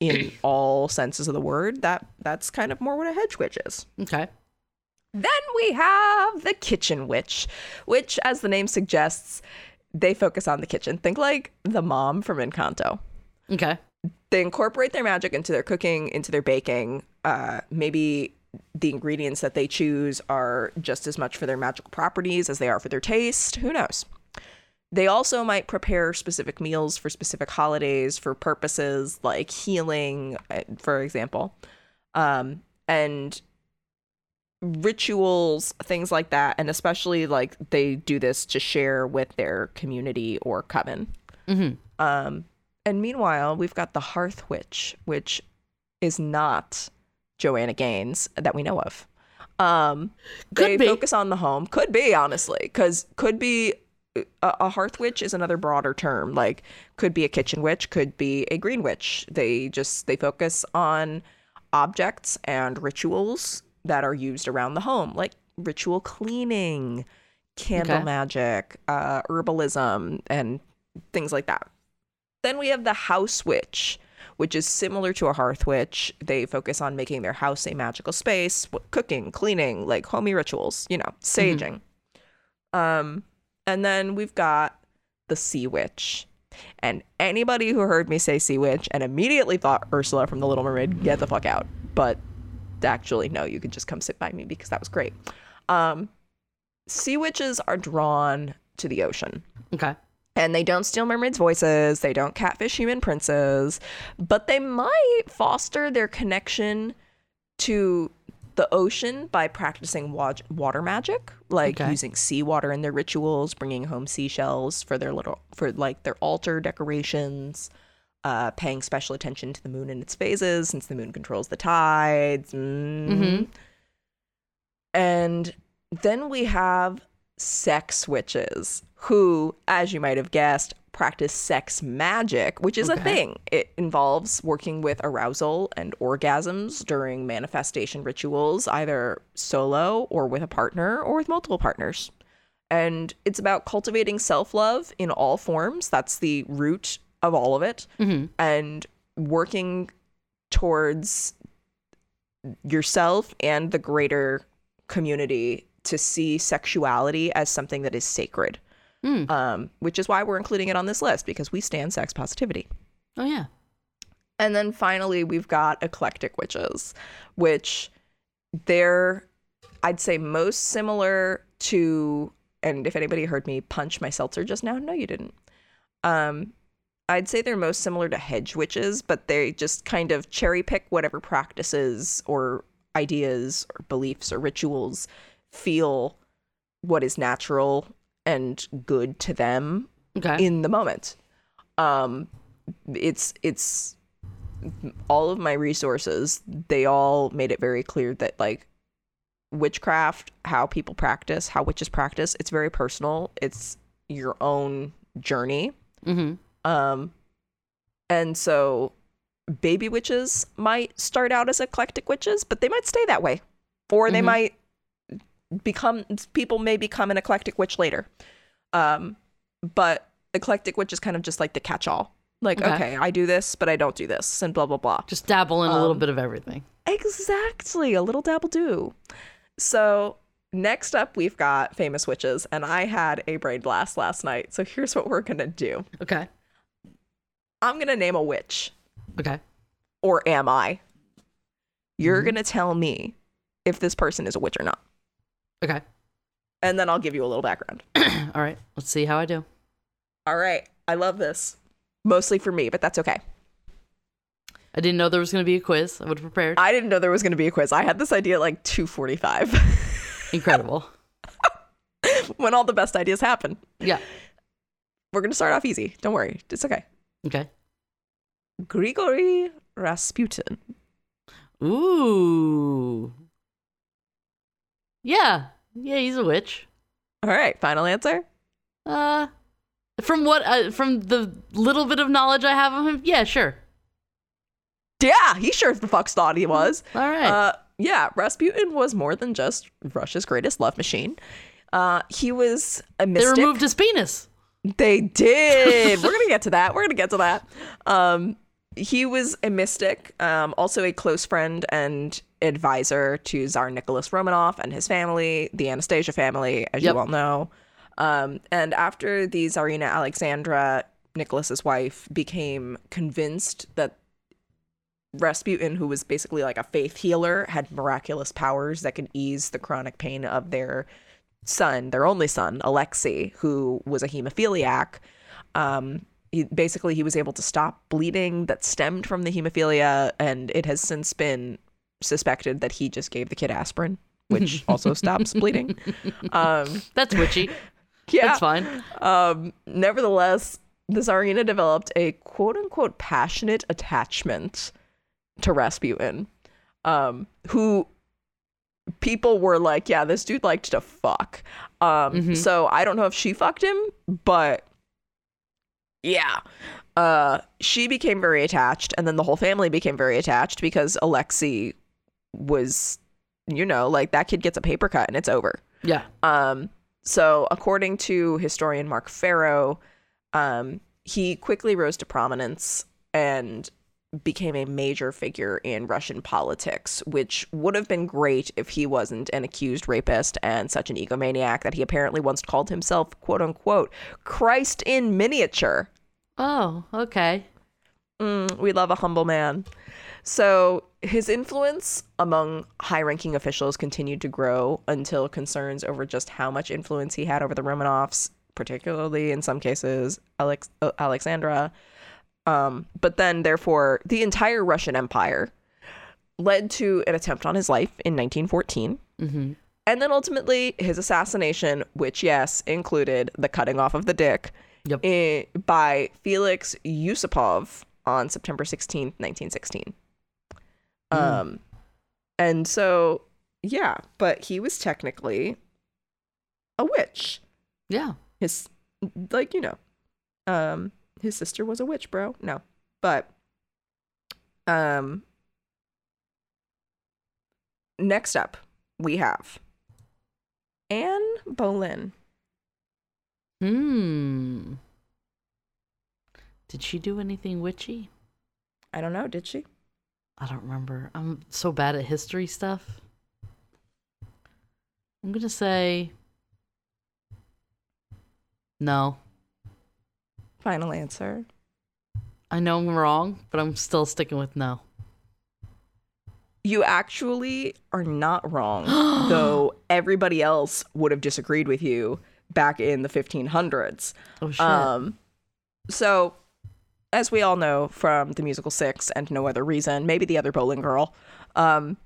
Speaker 2: in all senses of the word, that that's kind of more what a hedge witch is.
Speaker 1: Okay.
Speaker 2: Then we have the kitchen witch, which, as the name suggests, they focus on the kitchen. Think like the mom from Encanto.
Speaker 1: Okay.
Speaker 2: They incorporate their magic into their cooking, into their baking. Uh, maybe the ingredients that they choose are just as much for their magical properties as they are for their taste. Who knows? They also might prepare specific meals for specific holidays for purposes like healing, uh, for example. Um, and rituals, things like that. And especially like they do this to share with their community or coven.
Speaker 1: Mm-hmm.
Speaker 2: Um, and meanwhile, we've got the Hearth Witch, which is not Joanna Gaines that we know of. Um,
Speaker 1: Could
Speaker 2: they
Speaker 1: be.
Speaker 2: focus on the home. Could be, honestly, because could be a, a Hearth Witch is another broader term. Like, could be a kitchen witch, could be a green witch. They just they focus on objects and rituals that are used around the home, like ritual cleaning, candle
Speaker 1: Okay.
Speaker 2: magic, uh, herbalism, and things like that. Then we have the house witch, which is similar to a hearth witch. They focus on making their house a magical space, cooking, cleaning, like homey rituals, you know, saging. Um, and then we've got the sea witch. And anybody who heard me say sea witch and immediately thought Ursula from The Little Mermaid, get the fuck out. But actually, no, you could just come sit by me because that was great. Um, sea witches are drawn to the ocean
Speaker 1: Okay.
Speaker 2: and they don't steal mermaids' voices, they don't catfish human princes, but they might foster their connection to the ocean by practicing wa- water magic, like
Speaker 1: Okay.
Speaker 2: using seawater in their rituals, bringing home seashells for their little for like their altar decorations, uh, paying special attention to the moon and its phases since the moon controls the tides. Mm.
Speaker 1: Mhm.
Speaker 2: And then we have sex witches who, as you might have guessed, practice sex magic, which is a thing. It involves working with arousal and orgasms during manifestation rituals, either solo or with a partner or with multiple partners. And it's about cultivating self love in all forms. That's the root of all of it.
Speaker 1: Mm-hmm.
Speaker 2: And working towards yourself and the greater community to see sexuality as something that is sacred.
Speaker 1: Mm.
Speaker 2: Um, which is why we're including it on this list because we stand sex positivity.
Speaker 1: Oh yeah.
Speaker 2: And then finally, we've got eclectic witches, which they're, I'd say, most similar to, and if anybody heard me punch my seltzer just now, no, you didn't. Um, I'd say they're most similar to hedge witches, but they just kind of cherry pick whatever practices or ideas or beliefs or rituals feel what is natural and good to them
Speaker 1: Okay.
Speaker 2: in the moment. Um, it's it's all of my resources. They all made it very clear that like witchcraft, how people practice, how witches practice, it's very personal. It's your own journey.
Speaker 1: mm-hmm.
Speaker 2: Um, and so baby witches might start out as eclectic witches, but they might stay that way. or they might become people may become an eclectic witch later. Um, but eclectic witch is kind of just like the catch-all. Like,
Speaker 1: Okay.
Speaker 2: okay, I do this, but I don't do this, and blah blah blah.
Speaker 1: Just dabble in a little
Speaker 2: Um,
Speaker 1: bit of everything.
Speaker 2: Exactly, a little dabble do. So next up, we've got famous witches, and I had a brain blast last night. So here's what we're gonna do.
Speaker 1: Okay.
Speaker 2: I'm gonna name a witch,
Speaker 1: Okay.
Speaker 2: or am I? You're
Speaker 1: Mhm.
Speaker 2: gonna tell me if this person is a witch or not,
Speaker 1: Okay.
Speaker 2: and then I'll give you a little background.
Speaker 1: All right. Let's see how I do.
Speaker 2: All right, I love this. Mostly for me, but that's okay.
Speaker 1: I didn't know there was going to be a quiz. I would have prepared.
Speaker 2: I didn't know there was gonna be a quiz. I had this idea at like 2:45
Speaker 1: Incredible.
Speaker 2: when all the best ideas happen.
Speaker 1: yeah.
Speaker 2: We're gonna start off easy. Don't worry, it's okay.
Speaker 1: Okay.
Speaker 2: Grigory Rasputin.
Speaker 1: Ooh. Yeah. Yeah, he's a witch.
Speaker 2: All right, final answer.
Speaker 1: Uh from what uh, from the little bit of knowledge I have of him, yeah, sure.
Speaker 2: Yeah, he sure the fuck thought he was.
Speaker 1: All right.
Speaker 2: Uh, yeah, Rasputin was more than just Russia's greatest love machine. Uh, he was a
Speaker 1: they removed his penis.
Speaker 2: They did. We're gonna get to that. We're gonna get to that. Um, he was a mystic, um, also a close friend and advisor to Tsar Nicholas Romanov and his family, the Anastasia family, as
Speaker 1: Yep.
Speaker 2: you all know. Um, and after the Tsarina Alexandra, Nicholas's wife, became convinced that Rasputin, who was basically like a faith healer, had miraculous powers that could ease the chronic pain of their son, their only son, Alexei, who was a hemophiliac. Um, he, basically, he was able to stop bleeding that stemmed from the hemophilia, and it has since been suspected that he just gave the kid aspirin, which also stops bleeding. Um,
Speaker 1: That's witchy.
Speaker 2: yeah,
Speaker 1: That's fine.
Speaker 2: um, nevertheless, the Tsarina developed a quote unquote passionate attachment to Rasputin, um, who people were like, yeah, this dude liked to fuck. Um, So I don't know if she fucked him, but yeah. Uh, she became very attached, and then the whole family became very attached because Alexei was, you know, like that kid gets a paper cut and it's over.
Speaker 1: Yeah.
Speaker 2: Um, so, according to historian Marc Ferro, um, he quickly rose to prominence and became a major figure in Russian politics, which would have been great if he wasn't an accused rapist and such an egomaniac that he apparently once called himself, quote unquote, Christ in miniature.
Speaker 1: Oh, okay.
Speaker 2: Mm, we love a humble man. So his influence among high ranking officials continued to grow until concerns over just how much influence he had over the Romanovs, particularly in some cases Alex- uh, Alexandra, um, but then therefore the entire Russian Empire led to an attempt on his life in 1914.
Speaker 1: Mm-hmm.
Speaker 2: And then ultimately his assassination, which, yes, included the cutting off of the dick
Speaker 1: Yep.
Speaker 2: eh, by Felix Yusupov on September 16th, 1916. Um, and so, yeah, but he was technically a witch.
Speaker 1: Yeah.
Speaker 2: His, like, you know, um, his sister was a witch, bro. No, but, um, next up, we have Anne Boleyn.
Speaker 1: Hmm. Did she do anything witchy?
Speaker 2: I don't know, did she?
Speaker 1: I don't remember. I'm so bad at history stuff. I'm gonna say no.
Speaker 2: Final answer.
Speaker 1: I know I'm wrong, but I'm still sticking with no.
Speaker 2: You actually are not wrong, though everybody else would have disagreed with you back in the 1500s.
Speaker 1: Oh shit.
Speaker 2: Um, so, as we all know from the musical Six and no other reason, maybe the other Boleyn girl, um,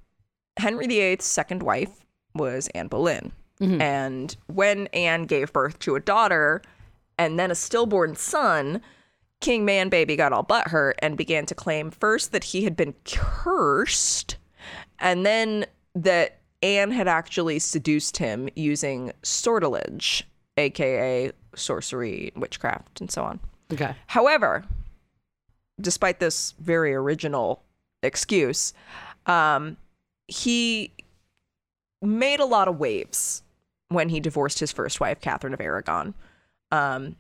Speaker 2: Henry VIII's second wife was Anne Boleyn.
Speaker 1: Mhm.
Speaker 2: And when Anne gave birth to a daughter and then a stillborn son, King Man Baby got all butthurt and began to claim first that he had been cursed, and then that Anne had actually seduced him using sortilege, aka sorcery, witchcraft, and so on.
Speaker 1: okay.
Speaker 2: However, despite this very original excuse, um, he made a lot of waves when he divorced his first wife, Catherine of Aragon. Um,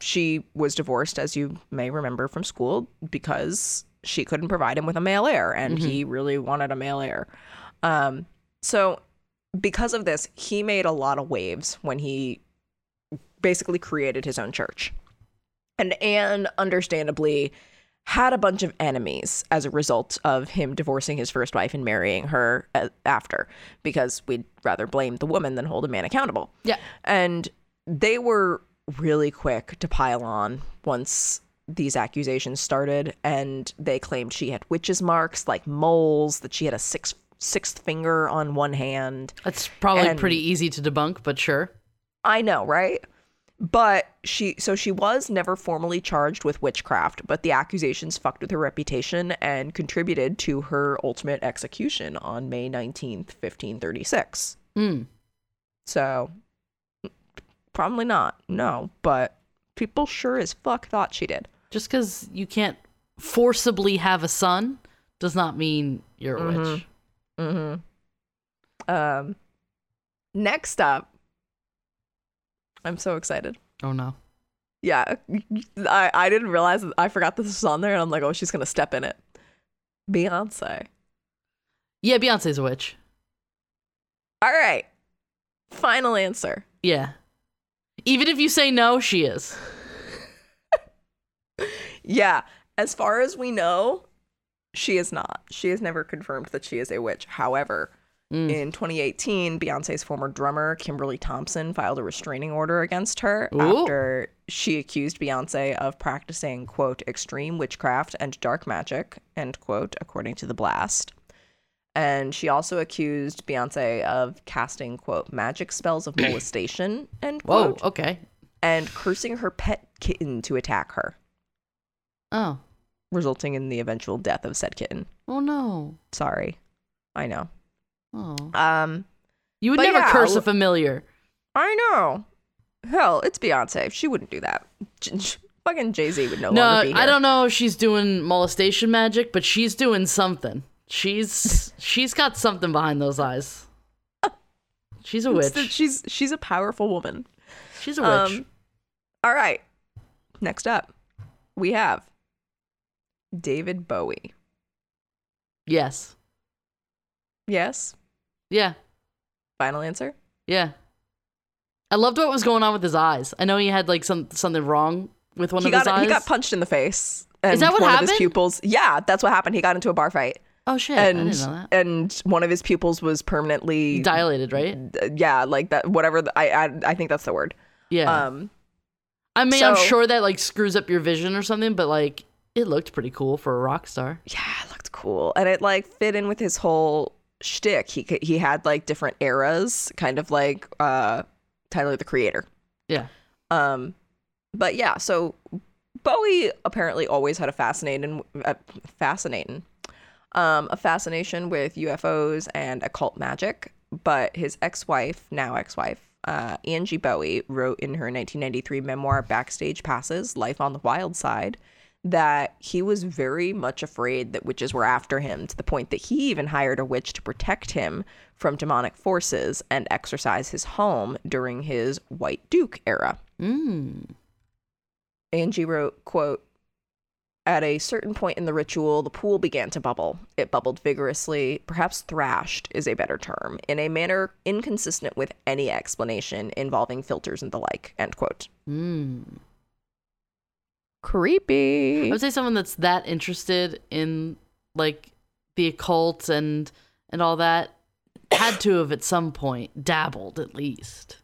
Speaker 2: she was divorced, as you may remember from school, because she couldn't provide him with a male heir, and he really wanted a male heir. Um, so, because of this, he made a lot of waves when he basically created his own church. And Anne, understandably, had a bunch of enemies as a result of him divorcing his first wife and marrying her uh, after, because we'd rather blame the woman than hold a man accountable.
Speaker 1: Yeah.
Speaker 2: And they were really quick to pile on once these accusations started, and they claimed she had witches' marks like moles, that she had a six, sixth finger on one hand.
Speaker 1: That's probably
Speaker 2: And-
Speaker 1: pretty easy to debunk, but sure.
Speaker 2: I know, right? But she, so she was never formally charged with witchcraft, but the accusations fucked with her reputation and contributed to her ultimate execution on May 19th, 1536.
Speaker 1: Hmm.
Speaker 2: So, probably not, no, but people sure as fuck thought she did.
Speaker 1: Just because you can't forcibly have a son does not mean you're a witch.
Speaker 2: Mm-hmm. Um, next up, I'm so excited.
Speaker 1: Oh no.
Speaker 2: Yeah, I, I didn't realize I forgot this was on there, and I'm like, oh, she's gonna step in it. Beyonce.
Speaker 1: Yeah, Beyonce's a witch.
Speaker 2: All right, final answer.
Speaker 1: Yeah. Even if you say no, she is.
Speaker 2: Yeah, as far as we know, she is not. She has never confirmed that she is a witch. However,
Speaker 1: Mm.
Speaker 2: in 2018, Beyonce's former drummer, Kimberly Thompson, filed a restraining order against her
Speaker 1: Ooh.
Speaker 2: after she accused Beyonce of practicing, quote, extreme witchcraft and dark magic, end quote, according to The Blast. And she also accused Beyonce of casting, quote, magic spells of molestation, end
Speaker 1: Whoa,
Speaker 2: quote,
Speaker 1: okay.
Speaker 2: and cursing her pet kitten to attack her,
Speaker 1: Oh.
Speaker 2: resulting in the eventual death of said kitten.
Speaker 1: Oh no.
Speaker 2: Sorry. I know.
Speaker 1: Oh.
Speaker 2: Um,
Speaker 1: You would never
Speaker 2: yeah,
Speaker 1: curse a familiar.
Speaker 2: I know. Hell, it's Beyonce. She wouldn't do that. J- j- fucking Jay Z would no,
Speaker 1: No,
Speaker 2: longer be here.
Speaker 1: I don't know if she's doing molestation magic, but she's doing something. She's she's got something behind those eyes. She's a witch.
Speaker 2: She's she's a powerful woman.
Speaker 1: She's a witch.
Speaker 2: Um, all right. Next up, we have David Bowie.
Speaker 1: yes.
Speaker 2: Yes.
Speaker 1: Yeah.
Speaker 2: Final answer.
Speaker 1: Yeah. I loved what was going on with his eyes. I know he had like some something wrong with one
Speaker 2: He
Speaker 1: of his eyes.
Speaker 2: he got punched in the face. And
Speaker 1: that what
Speaker 2: one of his pupils? Yeah, that's what happened. He got into a bar fight,
Speaker 1: oh shit!
Speaker 2: And
Speaker 1: didn't know that.
Speaker 2: and one of his pupils was permanently
Speaker 1: Dilated, right?
Speaker 2: yeah, like that. Whatever. The, I, I I think that's the word.
Speaker 1: Yeah.
Speaker 2: Um,
Speaker 1: I mean, I'm sure that like screws up your vision or something, but like it looked pretty cool for a rock star.
Speaker 2: yeah, it looked cool, and it like fit in with his whole shtick. He he had like different eras, kind of like uh Tyler the Creator.
Speaker 1: Yeah.
Speaker 2: Um, but yeah, so Bowie apparently always had a fascinating, uh, fascinating, um, a fascination with UFOs and occult magic. But his ex-wife, now ex-wife, uh, Angie Bowie, wrote in her 1993 memoir "Backstage Passes: Life on the Wild Side." That he was very much afraid that witches were after him to the point that he even hired a witch to protect him from demonic forces and exorcise his home during his White Duke era.
Speaker 1: Mm.
Speaker 2: Angie wrote, quote, At a certain point in the ritual, the pool began to bubble. It bubbled vigorously, perhaps thrashed is a better term, in a manner inconsistent with any explanation involving filters and the like. End quote.
Speaker 1: Mm.
Speaker 2: Creepy.
Speaker 1: I would say someone that's that interested in like the occult and and all that had to have at some point dabbled at least.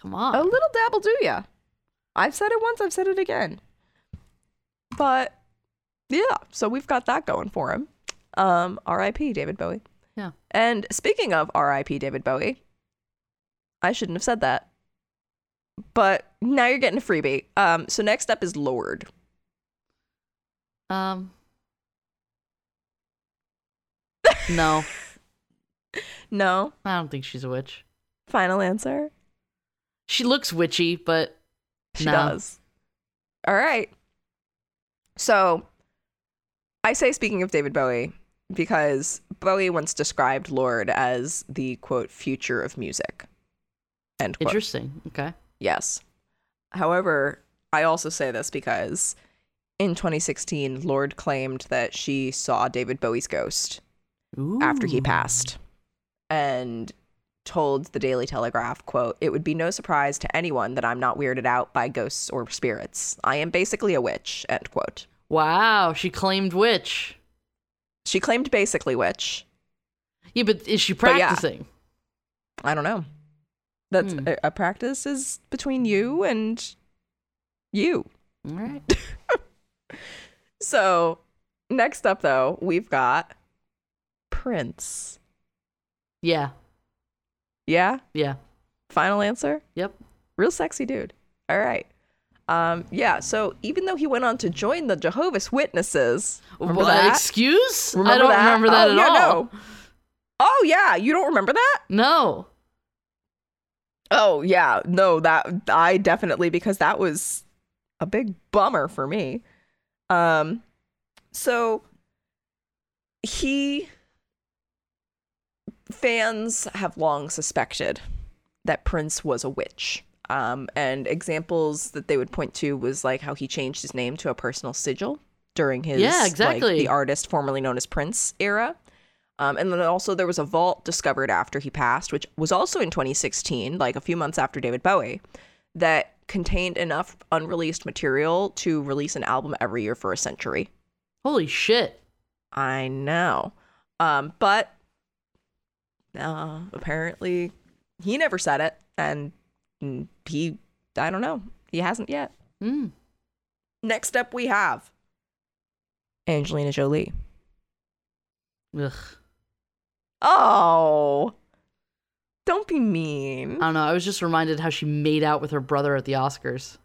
Speaker 1: Come on.
Speaker 2: A little dabble, do ya? I've said it once, I've said it again. But yeah, so we've got that going for him. Um, R.I.P. David Bowie.
Speaker 1: Yeah.
Speaker 2: And speaking of R.I.P. David Bowie, I shouldn't have said that. But now you're getting a freebie. Um, so next up is Lorde.
Speaker 1: Um. No,
Speaker 2: No,
Speaker 1: I don't think she's a witch.
Speaker 2: final answer.
Speaker 1: She looks witchy, but
Speaker 2: She
Speaker 1: No.
Speaker 2: does. All right. So I say, speaking of David Bowie, because Bowie once described Lorde as the quote future of music. End quote.
Speaker 1: Interesting. Okay.
Speaker 2: Yes. However, I also say this because in 2016, Lorde claimed that she saw David Bowie's ghost after he passed and told the Daily Telegraph, quote, "It would be no surprise to anyone that I'm not weirded out by ghosts or spirits. I am basically a witch." End quote.
Speaker 1: Wow, she claimed witch.
Speaker 2: She claimed basically witch.
Speaker 1: Yeah, but is she
Speaker 2: But yeah.
Speaker 1: practicing?
Speaker 2: I don't know. That's
Speaker 1: Hmm.
Speaker 2: a, a practice is between you and you.
Speaker 1: All right.
Speaker 2: So, next up though, we've got Prince.
Speaker 1: Yeah.
Speaker 2: Yeah?
Speaker 1: Yeah.
Speaker 2: Final answer?
Speaker 1: Yep.
Speaker 2: Real sexy dude. All right. Um, yeah, so even though he went on to join the Jehovah's Witnesses, remember
Speaker 1: Well,
Speaker 2: that?
Speaker 1: Excuse? I
Speaker 2: Remember
Speaker 1: don't
Speaker 2: that?
Speaker 1: remember that
Speaker 2: oh,
Speaker 1: at
Speaker 2: yeah,
Speaker 1: all.
Speaker 2: No. Oh yeah, you don't remember that?
Speaker 1: No.
Speaker 2: Oh yeah, no, that I definitely because that was a big bummer for me. Um so he fans have long suspected that Prince was a witch. Um and examples that they would point to was like how he changed his name to a personal sigil during his
Speaker 1: Yeah,
Speaker 2: like,
Speaker 1: exactly.
Speaker 2: the artist formerly known as Prince era. Um, and then also there was a vault discovered after he passed, which was also in 2016, like a few months after David Bowie, that contained enough unreleased material to release an album every year for a century.
Speaker 1: Holy shit.
Speaker 2: I know. Um, but uh, apparently he never said it, and he, I don't know, he hasn't yet.
Speaker 1: Mm.
Speaker 2: Next up, we have Angelina Jolie.
Speaker 1: Ugh.
Speaker 2: Oh, don't be mean.
Speaker 1: I don't know. I was just reminded how she made out with her brother at the Oscars.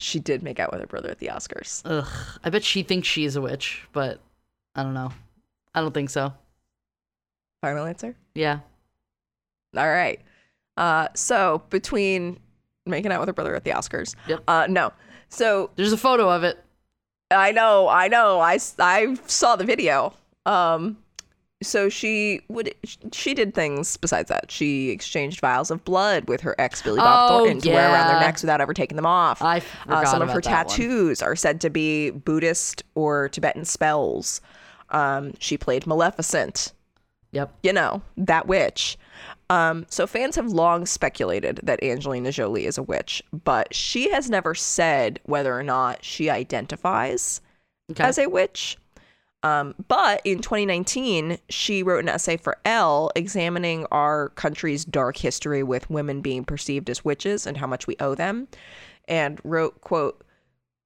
Speaker 2: She did make out with her brother at the Oscars.
Speaker 1: Ugh. I bet she thinks she is a witch, but I don't know. I don't think so.
Speaker 2: Final answer?
Speaker 1: Yeah.
Speaker 2: All right. Uh, so between making out with her brother at the Oscars,
Speaker 1: Yep.
Speaker 2: uh, no. So
Speaker 1: There's a photo of it.
Speaker 2: I know, I know. I, I saw the video. Um, so she would she did things besides that. She exchanged vials of blood with her ex Billy Bob
Speaker 1: Oh,
Speaker 2: Thornton to wear around their necks without ever taking them off.
Speaker 1: I
Speaker 2: Uh, some of her
Speaker 1: that one.
Speaker 2: tattoos are said to be Buddhist or Tibetan spells. Um, she played Maleficent.
Speaker 1: Yep.
Speaker 2: you know, that witch. Um, so fans have long speculated that Angelina Jolie is a witch, but she has never said whether or not she identifies
Speaker 1: Okay.
Speaker 2: as a witch. Um, but in 2019, she wrote an essay for Elle examining our country's dark history with women being perceived as witches and how much we owe them, and wrote, "quote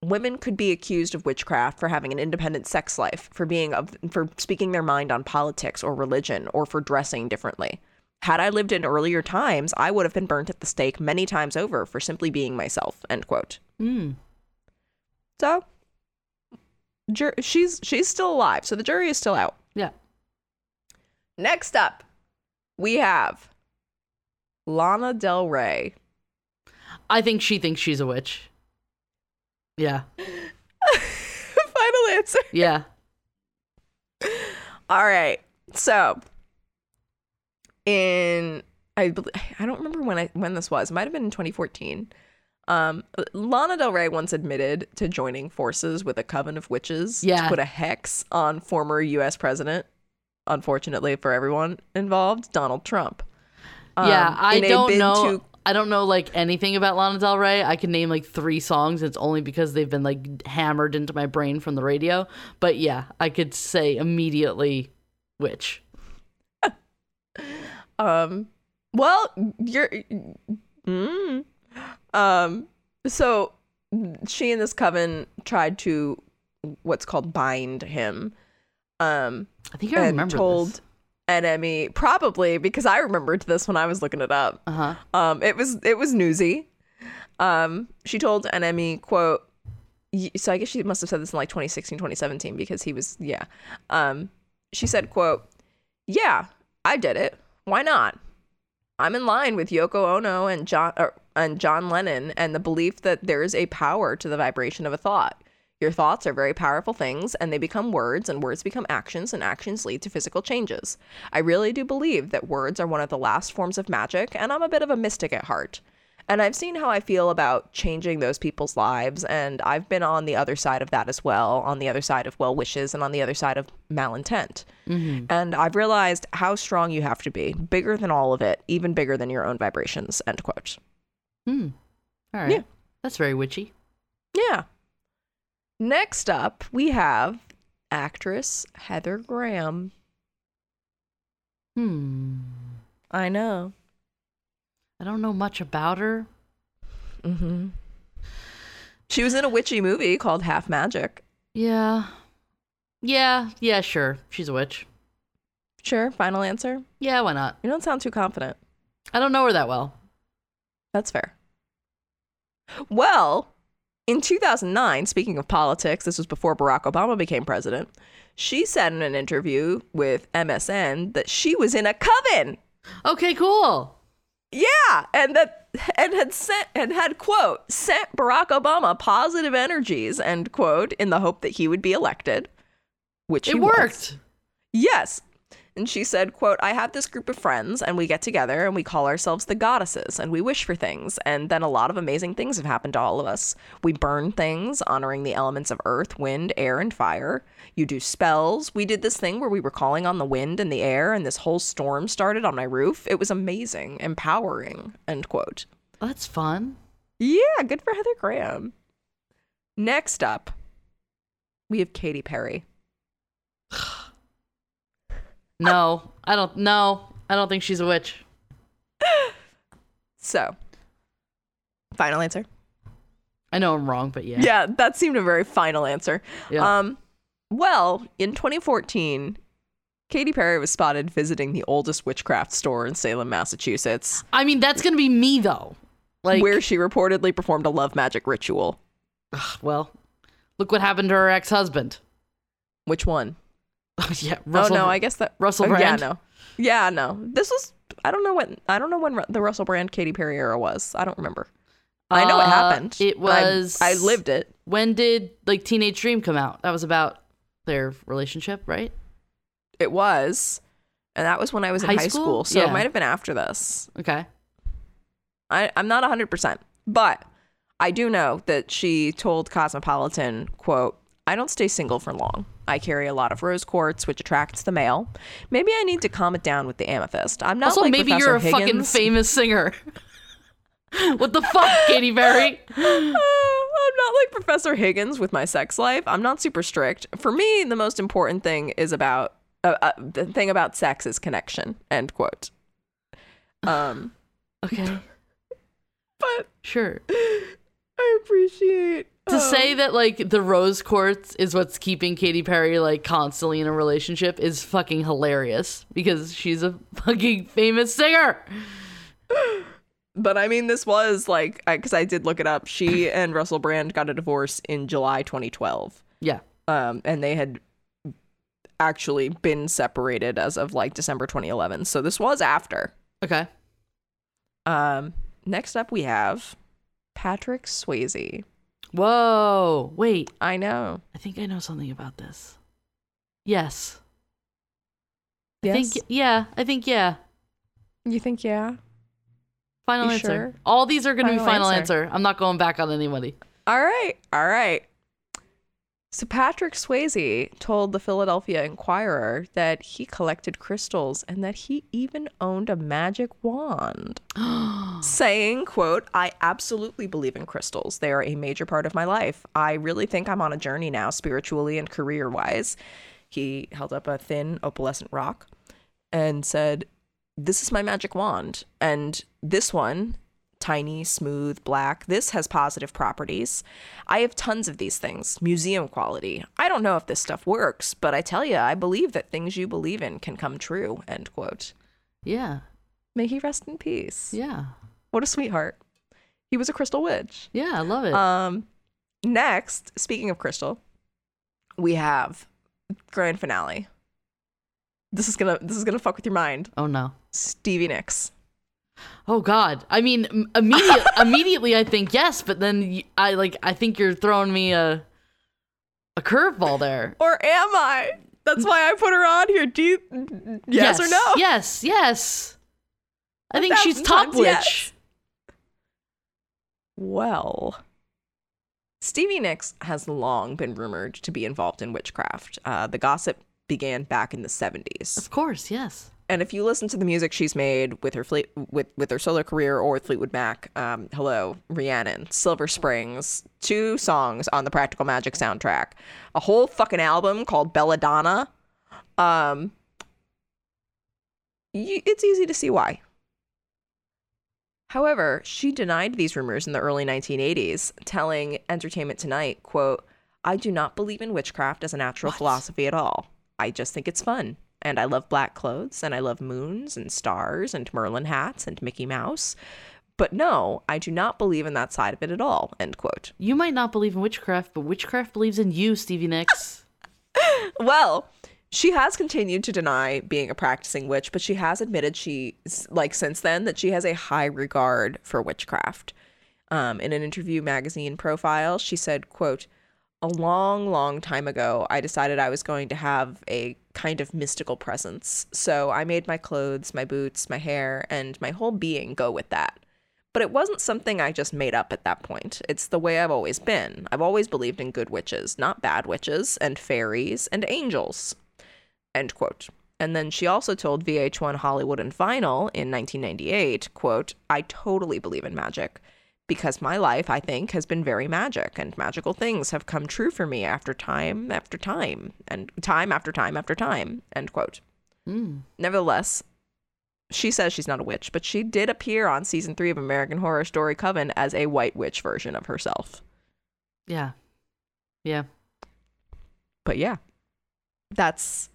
Speaker 2: Women could be accused of witchcraft for having an independent sex life, for being of, for speaking their mind on politics or religion, or for dressing differently. Had I lived in earlier times, I would have been burnt at the stake many times over for simply being myself." End quote.
Speaker 1: Mm.
Speaker 2: So jur- she's she's still alive, so the jury is still out.
Speaker 1: Yeah.
Speaker 2: Next up, we have Lana Del Rey.
Speaker 1: I think she thinks she's a witch. Yeah.
Speaker 2: Final answer.
Speaker 1: Yeah.
Speaker 2: All right. So in I I don't remember when I when this was. It might have been in 2014. Um, Lana Del Rey once admitted to joining forces with a coven of witches
Speaker 1: Yeah.
Speaker 2: to put a hex on former U.S. president. Unfortunately for everyone involved, Donald Trump.
Speaker 1: yeah.
Speaker 2: Um,
Speaker 1: I don't know.
Speaker 2: to-
Speaker 1: I don't know like anything about Lana Del Rey. I can name like three songs. It's only because they've been like hammered into my brain from the radio. But yeah, I could say immediately witch.
Speaker 2: Um, well, you're, mm, um, so she and this coven tried to what's called bind him, um,
Speaker 1: I think I remember
Speaker 2: told
Speaker 1: this.
Speaker 2: NME probably because I remembered this when I was looking it up.
Speaker 1: Uh huh.
Speaker 2: Um, it was it was newsy. Um, she told NME quote. So I guess she must have said this in like 2016, 2017 because he was yeah. Um, she said quote, "Yeah, I did it. Why not? I'm in line with Yoko Ono and John er, and John Lennon and the belief that there is a power to the vibration of a thought. Your thoughts are very powerful things, and they become words, and words become actions, and actions lead to physical changes. I really do believe that words are one of the last forms of magic, and I'm a bit of a mystic at heart. And I've seen how I feel about changing those people's lives, and I've been on the other side of that as well, on the other side of well wishes, and on the other side of malintent. And I've realized how strong you have to be, bigger than all of it, even bigger than your own vibrations. End quote.
Speaker 1: Hmm. All right.
Speaker 2: Yeah.
Speaker 1: That's very witchy.
Speaker 2: Yeah. Next up, we have actress Heather Graham.
Speaker 1: Hmm.
Speaker 2: I know.
Speaker 1: I don't know much about her.
Speaker 2: Mm-hmm. She was in a witchy movie called Half Magic.
Speaker 1: Yeah. Yeah. Yeah. Sure. She's a witch.
Speaker 2: Sure, final answer.
Speaker 1: Yeah. Why not?
Speaker 2: You don't sound too confident.
Speaker 1: I don't know her that well.
Speaker 2: That's fair. Well, in 2009, speaking of politics, this was before Barack Obama became president. She said in an interview with MSN that she was in a coven.
Speaker 1: Okay. Cool.
Speaker 2: Yeah, and that and had sent and had quote sent Barack Obama positive energies end quote in the hope that he would be elected, which
Speaker 1: It
Speaker 2: he was.
Speaker 1: worked.
Speaker 2: Yes. And she said, quote, I have this group of friends and we get together and we call ourselves the goddesses and we wish for things. And then a lot of amazing things have happened to all of us. We burn things, honoring the elements of earth, wind, air, and fire. You do spells. We did this thing where we were calling on the wind and the air and this whole storm started on my roof. It was amazing, empowering, end quote.
Speaker 1: That's fun.
Speaker 2: Yeah, good for Heather Graham. Next up, we have Katy Perry.
Speaker 1: No, I don't. No, I don't think she's a witch.
Speaker 2: So, final answer.
Speaker 1: I know I'm wrong, but yeah.
Speaker 2: Yeah, that seemed a very final answer.
Speaker 1: Yeah.
Speaker 2: Um, well, in 2014, Katy Perry was spotted visiting the oldest witchcraft store in Salem, Massachusetts,
Speaker 1: I mean, that's gonna be me though. Like,
Speaker 2: where she reportedly performed a love magic ritual.
Speaker 1: well, look what happened to her ex-husband.
Speaker 2: Which one?
Speaker 1: yeah, Russell.
Speaker 2: oh no, I guess that
Speaker 1: Russell
Speaker 2: oh, Yeah, no, yeah, no. This was I don't know when I don't know when the Russell Brand Katy Perry era was. I don't remember. I know it
Speaker 1: Uh,
Speaker 2: happened.
Speaker 1: it
Speaker 2: and I-
Speaker 1: was-
Speaker 2: I lived it.
Speaker 1: When did like Teenage Dream come out? That was about their relationship, right?
Speaker 2: It was, and that was when I was in
Speaker 1: High
Speaker 2: high,
Speaker 1: school?
Speaker 2: school. So
Speaker 1: Yeah.
Speaker 2: it might have been after this.
Speaker 1: Okay.
Speaker 2: I, I'm not 100%, but I do know that she told Cosmopolitan, quote, I don't stay single for long. I carry a lot of rose quartz, which attracts the male. Maybe I need to calm it down with the amethyst. I'm not
Speaker 1: also,
Speaker 2: like
Speaker 1: maybe
Speaker 2: Professor
Speaker 1: you're a fucking famous singer. what the fuck, Katy Perry?
Speaker 2: I'm not like Professor Higgins with my sex life. I'm not super strict. For me, the most important thing is about uh, uh, the thing about sex is connection. End quote. Um,
Speaker 1: Okay,
Speaker 2: but
Speaker 1: sure.
Speaker 2: I appreciate
Speaker 1: To
Speaker 2: um,
Speaker 1: say that like the rose quartz is what's keeping Katy Perry like constantly in a relationship is fucking hilarious because she's a fucking famous singer.
Speaker 2: But I mean, this was like, because I, did look it up. She and Russell Brand got a divorce in July 2012.
Speaker 1: Yeah.
Speaker 2: Um, and they had actually been separated as of like December 2011. So this was after.
Speaker 1: Okay.
Speaker 2: Um, next up, we have Patrick Swayze.
Speaker 1: Whoa. Wait.
Speaker 2: I know.
Speaker 1: I think I know something about this. Yes. I
Speaker 2: Yes.
Speaker 1: think yeah. I think yeah.
Speaker 2: you think, yeah?
Speaker 1: Final
Speaker 2: You
Speaker 1: answer.
Speaker 2: sure?
Speaker 1: All these are going to be
Speaker 2: Final answer.
Speaker 1: answer. I'm not going back on anybody.
Speaker 2: All right. All right. So Patrick Swayze told the Philadelphia Inquirer that he collected crystals and that he even owned a magic wand. saying, quote, I absolutely believe in crystals. They are a major part of my life. I really think I'm on a journey now, spiritually and career wise. He held up a thin opalescent rock and said, This is my magic wand. And this one, tiny, smooth, black, this has positive properties. I have tons of these things, museum quality. I don't know if this stuff works, but I tell you, I believe that things you believe in can come true, end quote.
Speaker 1: Yeah.
Speaker 2: May he rest in peace.
Speaker 1: Yeah.
Speaker 2: What a sweetheart. He was a crystal witch.
Speaker 1: Yeah, I love it.
Speaker 2: Um, next, speaking of crystal, we have grand finale. This is gonna this is gonna fuck with your mind.
Speaker 1: oh no.
Speaker 2: Stevie Nicks.
Speaker 1: Oh God! I mean, immediate, immediately I think yes, but then I like I think you're throwing me a a curveball there.
Speaker 2: Or am I? That's why I put her on here. Do you yes, or no?
Speaker 1: Yes, yes. I think she's top witch.
Speaker 2: yes. Well, Stevie Nicks has long been rumored to be involved in witchcraft. Uh, the gossip began back in the 70s.
Speaker 1: Of course, yes.
Speaker 2: And if you listen to the music she's made with her fleet with with her solo career or with Fleetwood Mac, um, hello, Rhiannon, Silver Springs, two songs on the Practical Magic soundtrack, a whole fucking album called Belladonna. Um, it's easy to see why. However, she denied these rumors in the early 1980s, telling Entertainment Tonight, quote, I do not believe in witchcraft as a natural
Speaker 1: What?
Speaker 2: philosophy at all. I just think it's fun. And I love black clothes and I love moons and stars and Merlin hats and Mickey Mouse. But no, I do not believe in that side of it at all. End quote.
Speaker 1: You might not believe in witchcraft, but witchcraft believes in you, Stevie Nicks.
Speaker 2: Well, she has continued to deny being a practicing witch, but she has admitted she, like, since then, that she has a high regard for witchcraft. Um, in an interview magazine profile, she said, quote, a long, long time ago, I decided I was going to have a kind of mystical presence. So I made my clothes, my boots, my hair, and my whole being go with that. But it wasn't something I just made up at that point. It's the way I've always been. I've always believed in good witches, not bad witches, and fairies and angels. End quote. And then she also told VH1 Hollywood and Vinyl in 1998, quote, I totally believe in magic because my life, I think, has been very magic and magical things have come true for me after time after time and time after time after time, end quote.
Speaker 1: Hmm.
Speaker 2: Nevertheless, she says she's not a witch, but she did appear on season three of American Horror Story Coven as a white witch version of herself.
Speaker 1: Yeah. Yeah.
Speaker 2: But yeah, that's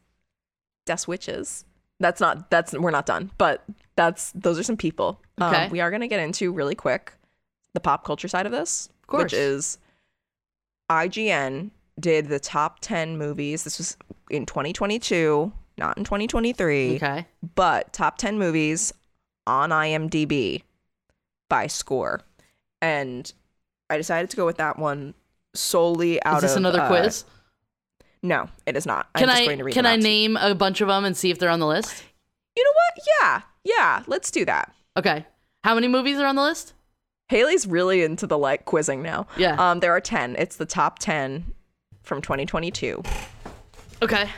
Speaker 2: that's witches. That's not that's we're not done, but that's those are some people.
Speaker 1: Okay.
Speaker 2: Um, we are gonna get into really quick the pop culture side of this,
Speaker 1: Of course.
Speaker 2: which is IGN did the top ten movies. This was in 2022, not in 2023.
Speaker 1: Okay.
Speaker 2: but top 10 movies on IMDb by score. And I decided to go with that one solely out
Speaker 1: Is this
Speaker 2: of
Speaker 1: another
Speaker 2: uh,
Speaker 1: quiz?
Speaker 2: No, it is not.
Speaker 1: Can
Speaker 2: I'm just
Speaker 1: I
Speaker 2: going to read
Speaker 1: can I name a bunch of them and see if they're on the list?
Speaker 2: You know what? Yeah. Yeah, let's do that.
Speaker 1: Okay. How many movies are on the list?
Speaker 2: Hayley's really into the like quizzing now.
Speaker 1: Yeah.
Speaker 2: Um there are 10. It's the top 10 from 2022.
Speaker 1: Okay.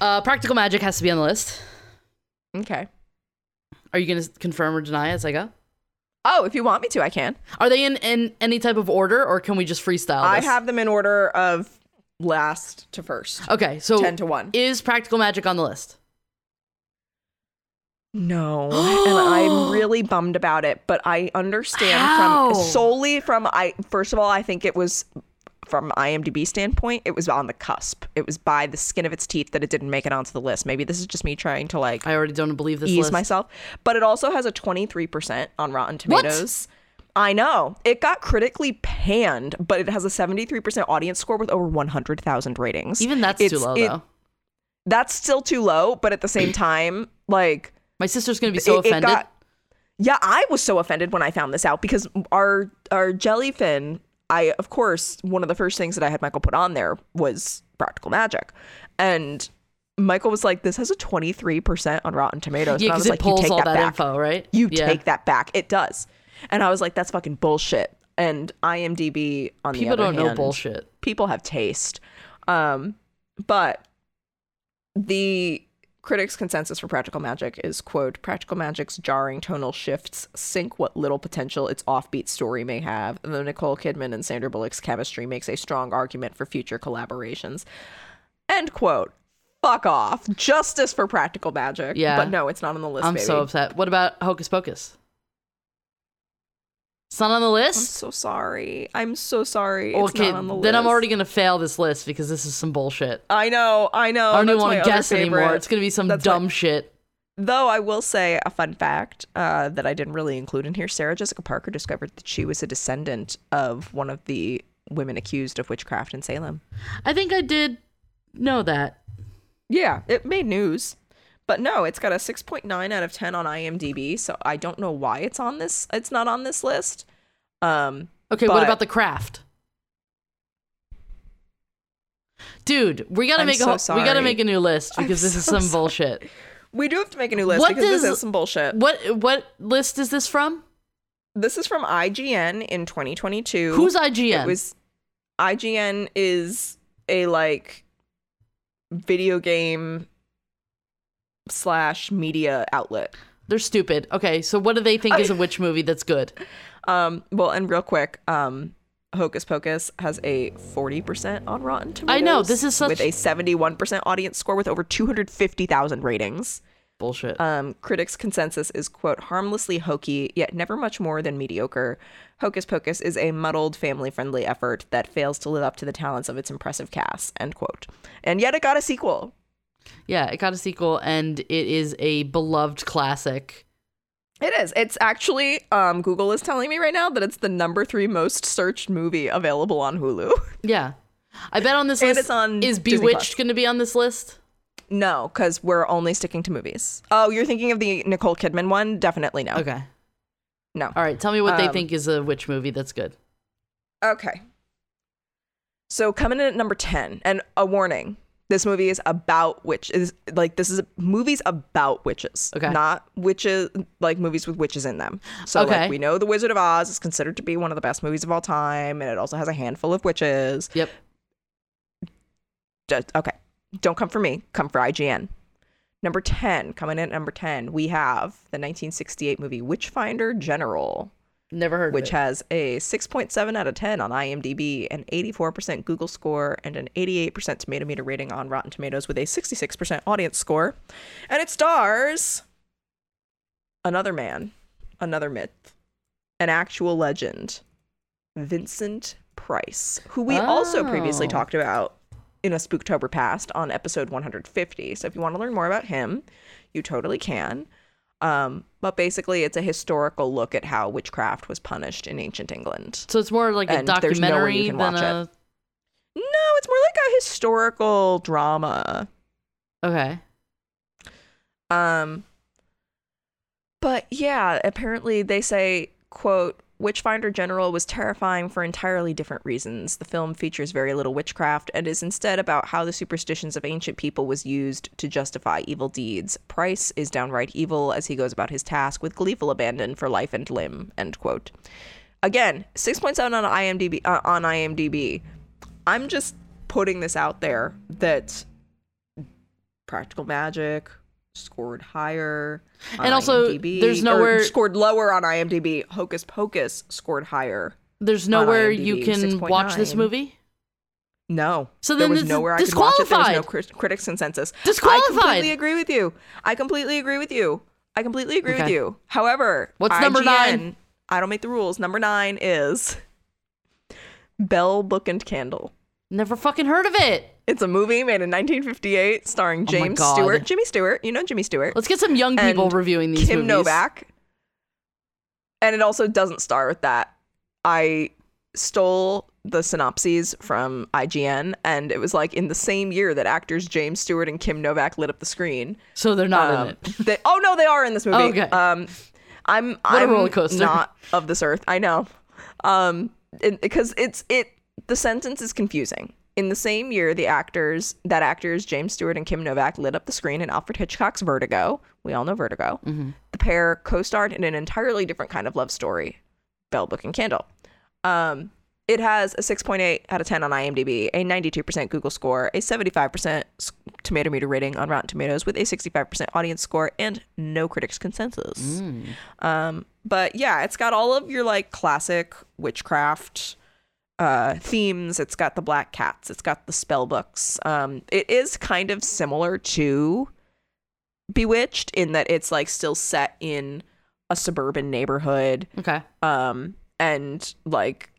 Speaker 1: Uh, Practical Magic has to be on the list.
Speaker 2: Okay.
Speaker 1: Are you going to confirm or deny as I go?
Speaker 2: Oh, if you want me to, I can.
Speaker 1: Are they in, in any type of order, or can we just freestyle?
Speaker 2: I
Speaker 1: this?
Speaker 2: have them in order of last to first.
Speaker 1: Okay, so
Speaker 2: 10 to 1.
Speaker 1: is Practical Magic on the list?
Speaker 2: No, and I'm really bummed about it, but I understand
Speaker 1: How?
Speaker 2: from solely from I first of all, I think it was from IMDb standpoint, it was on the cusp. It was by the skin of its teeth that it didn't make it onto the list. Maybe this is just me trying to like
Speaker 1: I already don't believe this
Speaker 2: ease
Speaker 1: list.
Speaker 2: myself, but it also has a 23% on Rotten Tomatoes. I know. It got critically panned, but it has a 73% audience score with over 100,000 ratings.
Speaker 1: Even that's too low,
Speaker 2: it-
Speaker 1: though.
Speaker 2: That's still too low, but at the same time, like
Speaker 1: My sister's going to be so
Speaker 2: it- it
Speaker 1: offended.
Speaker 2: got- yeah, I was so offended when I found this out because our our jellyfin, I of course one of the first things that I had Michael put on there was practical magic, and Michael was like, "This has a twenty three percent on Rotten Tomatoes."
Speaker 1: yeah, because it
Speaker 2: like, "You
Speaker 1: pulls
Speaker 2: take
Speaker 1: all
Speaker 2: that,
Speaker 1: that, info, right?
Speaker 2: You
Speaker 1: yeah.
Speaker 2: take that back. It does." And I was like, "That's fucking bullshit." And IMDb on the
Speaker 1: People
Speaker 2: other
Speaker 1: don't know bullshit.
Speaker 2: people have taste. Um, but the critics' consensus for Practical Magic is quote Practical Magic's jarring tonal shifts sink what little potential its offbeat story may have, though Nicole Kidman and Sandra Bullock's chemistry makes a strong argument for future collaborations. End quote. Fuck off. Justice for Practical Magic.
Speaker 1: Yeah.
Speaker 2: But no, it's not on the list,
Speaker 1: I'm
Speaker 2: baby.
Speaker 1: so upset. What about Hocus Pocus? It's not on the list.
Speaker 2: I'm so sorry. I'm so sorry. It's
Speaker 1: okay,
Speaker 2: not on the list.
Speaker 1: then I'm already going to fail this list because this is some bullshit.
Speaker 2: I know, I know.
Speaker 1: I don't even want to guess anymore. It's going to be some
Speaker 2: That's
Speaker 1: dumb
Speaker 2: my-
Speaker 1: shit.
Speaker 2: Though I will say a fun fact uh, that I didn't really include in here Sarah Jessica Parker discovered that she was a descendant of one of the women accused of witchcraft in Salem.
Speaker 1: I think I did know that.
Speaker 2: Yeah, it made news. But no, it's got a 6.9 out of 10 on IMDb, so I don't know why it's on this it's not on this list. Um
Speaker 1: Okay, what about The Craft? Dude, we gotta
Speaker 2: I'm
Speaker 1: make
Speaker 2: so
Speaker 1: a we gotta make a new list
Speaker 2: I'm
Speaker 1: because this is some
Speaker 2: sorry.
Speaker 1: bullshit.
Speaker 2: We do have to make a new list
Speaker 1: What
Speaker 2: because
Speaker 1: does-
Speaker 2: this is some bullshit.
Speaker 1: What what list is this from?
Speaker 2: This is from IGN in 2022.
Speaker 1: Who's IGN?
Speaker 2: It was IGN is a like video game slash media outlet.
Speaker 1: They're stupid. Okay, so what do they think is a witch movie that's good?
Speaker 2: Um, well, and real quick, um, Hocus Pocus has a 40% on Rotten Tomatoes.
Speaker 1: I know, this is such-
Speaker 2: with a 71% audience score with over 250,000 ratings.
Speaker 1: Bullshit.
Speaker 2: Um, critics' consensus is quote harmlessly hokey, yet never much more than mediocre. Hocus Pocus is a muddled, family-friendly effort that fails to live up to the talents of its impressive cast. End quote. And yet it got a sequel.
Speaker 1: Yeah, it got a sequel and it is a beloved classic.
Speaker 2: It is. It's actually um, Google is telling me right now that it's the number three most searched movie available on Hulu.
Speaker 1: Yeah. I bet on this
Speaker 2: And
Speaker 1: list
Speaker 2: it's on
Speaker 1: is
Speaker 2: Disney
Speaker 1: Bewitched going to be on this list?
Speaker 2: no, because we're only sticking to movies. Oh, you're thinking of the Nicole Kidman one? Definitely no.
Speaker 1: Okay.
Speaker 2: No.
Speaker 1: All right, tell me what they
Speaker 2: Um,
Speaker 1: think is a witch movie that's good.
Speaker 2: Okay. So coming in at number 10, and a warning. This movie is about witch is like this is movies about witches.
Speaker 1: Okay.
Speaker 2: Not witches like movies with witches in them. So
Speaker 1: Okay.
Speaker 2: like we know The Wizard of Oz is considered to be one of the best movies of all time, and it also has a handful of witches.
Speaker 1: Yep.
Speaker 2: Just, okay. Don't come for me. Come for IGN. Number 10, coming in at number 10, we have the 1968 movie Witchfinder General
Speaker 1: Never heard
Speaker 2: which has a 6.7 out of 10 on IMDb, an 84% Google score, and an 88% tomato meter rating on Rotten Tomatoes with a 66% audience score. And it stars another man, another myth, an actual legend, Vincent Price, who we also previously
Speaker 1: Oh.
Speaker 2: talked about in a Spooktober past on episode 150. So if you want to learn more about him, you totally can. Um, but basically, it's a historical look at how witchcraft was punished in ancient England.
Speaker 1: So it's more like a
Speaker 2: and no
Speaker 1: documentary
Speaker 2: you
Speaker 1: than a
Speaker 2: No, it's more like a historical drama.
Speaker 1: Okay.
Speaker 2: Um, but yeah, apparently they say, quote, Witchfinder General was terrifying for entirely different reasons. The film features very little witchcraft and is instead about how the superstitions of ancient people was used to justify evil deeds. Price is downright evil as he goes about his task with gleeful abandon for life and limb, end quote. Again, 6.7 on IMDb uh, on IMDb. I'm just putting this out there that Practical Magic scored higher.
Speaker 1: And also,
Speaker 2: IMDb,
Speaker 1: there's nowhere-
Speaker 2: scored lower on IMDb. Hocus Pocus scored higher.
Speaker 1: There's nowhere
Speaker 2: IMDb,
Speaker 1: you can watch this movie.
Speaker 2: No.
Speaker 1: So
Speaker 2: there
Speaker 1: then
Speaker 2: was
Speaker 1: it's
Speaker 2: nowhere I could watch it. There was no crit- critics consensus.
Speaker 1: Disqualified.
Speaker 2: I completely agree with you. I completely agree with you. I completely agree with you. However,
Speaker 1: What's number
Speaker 2: IGN,
Speaker 1: nine?
Speaker 2: I don't make the rules. Number nine is Bell Book and Candle.
Speaker 1: Never fucking heard of it.
Speaker 2: It's a movie made in 1958 starring
Speaker 1: Oh
Speaker 2: James
Speaker 1: God.
Speaker 2: Stewart. Jimmy Stewart. You know Jimmy Stewart.
Speaker 1: Let's get some young people reviewing these
Speaker 2: Kim
Speaker 1: movies.
Speaker 2: Novak. And it also doesn't star with that. I stole the synopses from IGN, and it was like in the same year that actors James Stewart and Kim Novak lit up the screen.
Speaker 1: So they're not
Speaker 2: Um,
Speaker 1: in it.
Speaker 2: they- oh no, they are in this movie.
Speaker 1: Okay.
Speaker 2: Um, I'm
Speaker 1: a
Speaker 2: I'm
Speaker 1: roller coaster.
Speaker 2: not of this earth. I know. Um, because it's it the sentence is confusing. In the same year, the actors that actors James Stewart and Kim Novak lit up the screen in Alfred Hitchcock's Vertigo. We all know Vertigo.
Speaker 1: Mm-hmm.
Speaker 2: The pair co-starred in an entirely different kind of love story, Bell Book and Candle. Um, it has a 6.8 out of 10 on IMDb, a 92% Google score, a 75% tomato meter rating on Rotten Tomatoes with a 65% audience score and no critics consensus.
Speaker 1: Mm.
Speaker 2: Um, but yeah, it's got all of your like classic witchcraft uh themes. It's got the black cats, it's got the spell books. Um, it is kind of similar to Bewitched in that it's like still set in a suburban neighborhood
Speaker 1: Okay.
Speaker 2: um and like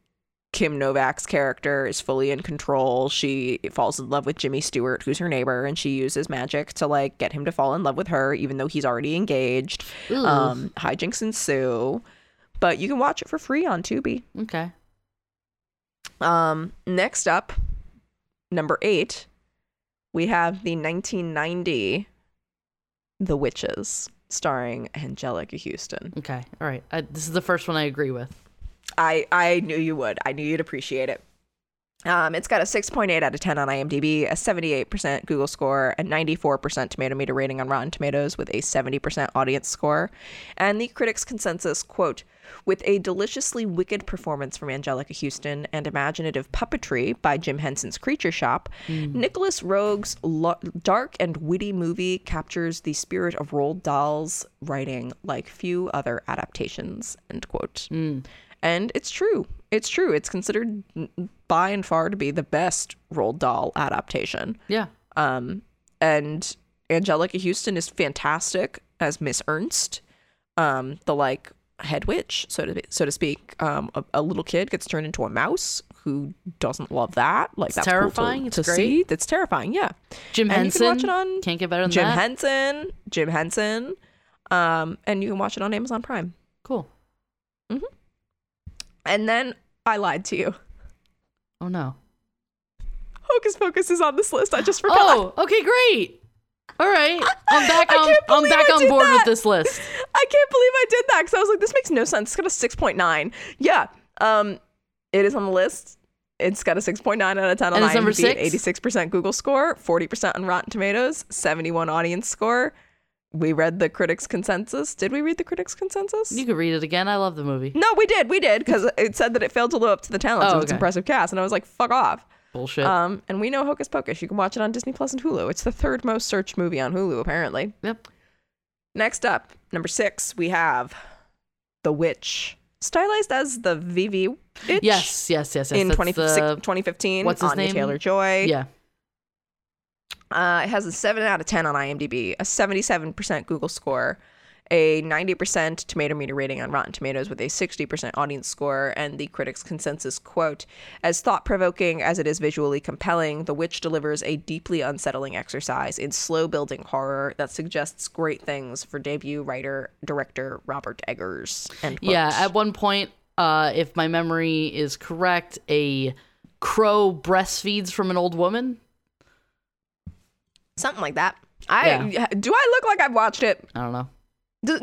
Speaker 2: Kim Novak's character is fully in control. She falls in love with Jimmy Stewart, who's her neighbor, and she uses magic to like get him to fall in love with her, even though he's already engaged.
Speaker 1: Ooh.
Speaker 2: Um, hijinks ensue, but you can watch it for free on Tubi.
Speaker 1: okay.
Speaker 2: Um, next up, number eight, we have the 1990 The Witches, starring Anjelica Huston.
Speaker 1: Okay. All right. I, this is the first one I agree with.
Speaker 2: I I knew you would. I knew you'd appreciate it. Um, it's got a 6.8 out of 10 on IMDb, a 78% Google score, a 94% tomato meter rating on Rotten Tomatoes with a 70% audience score. And the critics' consensus quote, with a deliciously wicked performance from Anjelica Huston and imaginative puppetry by Jim Henson's Creature Shop, Nicolas Roeg's lo- dark and witty movie captures the spirit of Roald Dahl's writing like few other adaptations, end quote. And it's true. It's true. It's considered by and far to be the best Roald Dahl adaptation.
Speaker 1: Yeah.
Speaker 2: Um, and Anjelica Huston is fantastic as Miss Ernst, um, the like head witch, so to so to speak. Um, a, a little kid gets turned into a mouse. Who doesn't love that? Like that's cool to-
Speaker 1: terrifying.
Speaker 2: to,
Speaker 1: It's great.
Speaker 2: see. That's terrifying. Yeah.
Speaker 1: Jim
Speaker 2: And you
Speaker 1: Henson.
Speaker 2: can watch it on
Speaker 1: Can't get better than
Speaker 2: Jim
Speaker 1: that.
Speaker 2: Henson. Jim Henson. Um, and you can watch it on Amazon Prime.
Speaker 1: cool.
Speaker 2: And then I lied to you.
Speaker 1: Oh no.
Speaker 2: Hocus Pocus is on this list. I just forgot.
Speaker 1: Oh, okay, great. All right, I'm back on. I'm back
Speaker 2: I
Speaker 1: on board
Speaker 2: that.
Speaker 1: with this list.
Speaker 2: I can't believe I did that because I was like, this makes no sense. It's got a 6.9. Yeah. Um, it is on the list. It's got a 6.9 out of 10 on
Speaker 1: And it's number
Speaker 2: IMDb,
Speaker 1: six?
Speaker 2: 86% Google score, 40% on Rotten Tomatoes, 71 audience score. We read the critics' consensus. Did we read the critics' consensus?
Speaker 1: You could read it again. I love the movie.
Speaker 2: no, we did. We did because it said that it failed to live up to the talents
Speaker 1: Oh,
Speaker 2: of its
Speaker 1: okay.
Speaker 2: impressive cast, and I was like, "Fuck off."
Speaker 1: Bullshit.
Speaker 2: Um, and we know Hocus Pocus. You can watch it on Disney Plus and Hulu. It's the third most searched movie on Hulu, apparently.
Speaker 1: yep.
Speaker 2: Next up, number six, we have The Witch, stylized as the VV Itch
Speaker 1: Yes, yes, yes, yes.
Speaker 2: in
Speaker 1: That's
Speaker 2: 20,
Speaker 1: the-
Speaker 2: 2015.
Speaker 1: what's his
Speaker 2: Anya
Speaker 1: name?
Speaker 2: Taylor Joy.
Speaker 1: yeah.
Speaker 2: Uh, it has a 7 out of 10 on IMDb, a 77% Google score, a 90% tomato meter rating on Rotten Tomatoes with a 60% audience score, and the critics' consensus quote As thought provoking as it is visually compelling, The Witch delivers a deeply unsettling exercise in slow building horror that suggests great things for debut writer director Robert Eggers.
Speaker 1: Yeah. At one point, uh, if my memory is correct, a crow breastfeeds from an old woman.
Speaker 2: Something like that. I Do I look like I've watched it?
Speaker 1: I don't know.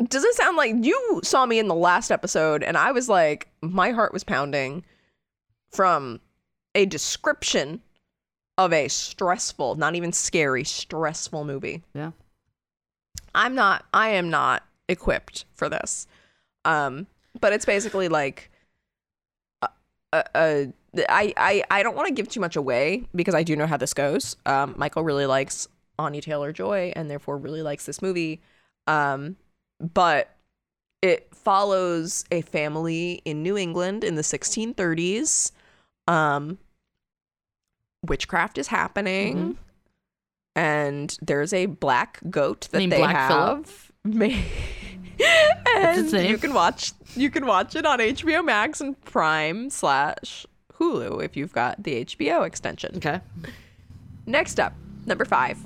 Speaker 2: Does it sound like you saw me in the last episode and I was like, my heart was pounding from a description of a stressful, not even scary, stressful movie.
Speaker 1: Yeah.
Speaker 2: I'm not, I am not equipped for this. Um, but it's basically like, uh, uh, uh, I, I, I don't want to give too much away because I do know how this goes. Um, Michael really likes Anya Taylor Joy and therefore really likes this movie. Um, but it follows a family in New England in the 1630s. Um, witchcraft is happening,
Speaker 1: Mhm.
Speaker 2: and there's a black goat that
Speaker 1: Named
Speaker 2: they
Speaker 1: Black
Speaker 2: have. and you can watch you can watch it on HBO Max and Prime slash Hulu if you've got the HBO extension.
Speaker 1: Okay.
Speaker 2: Next up, number five.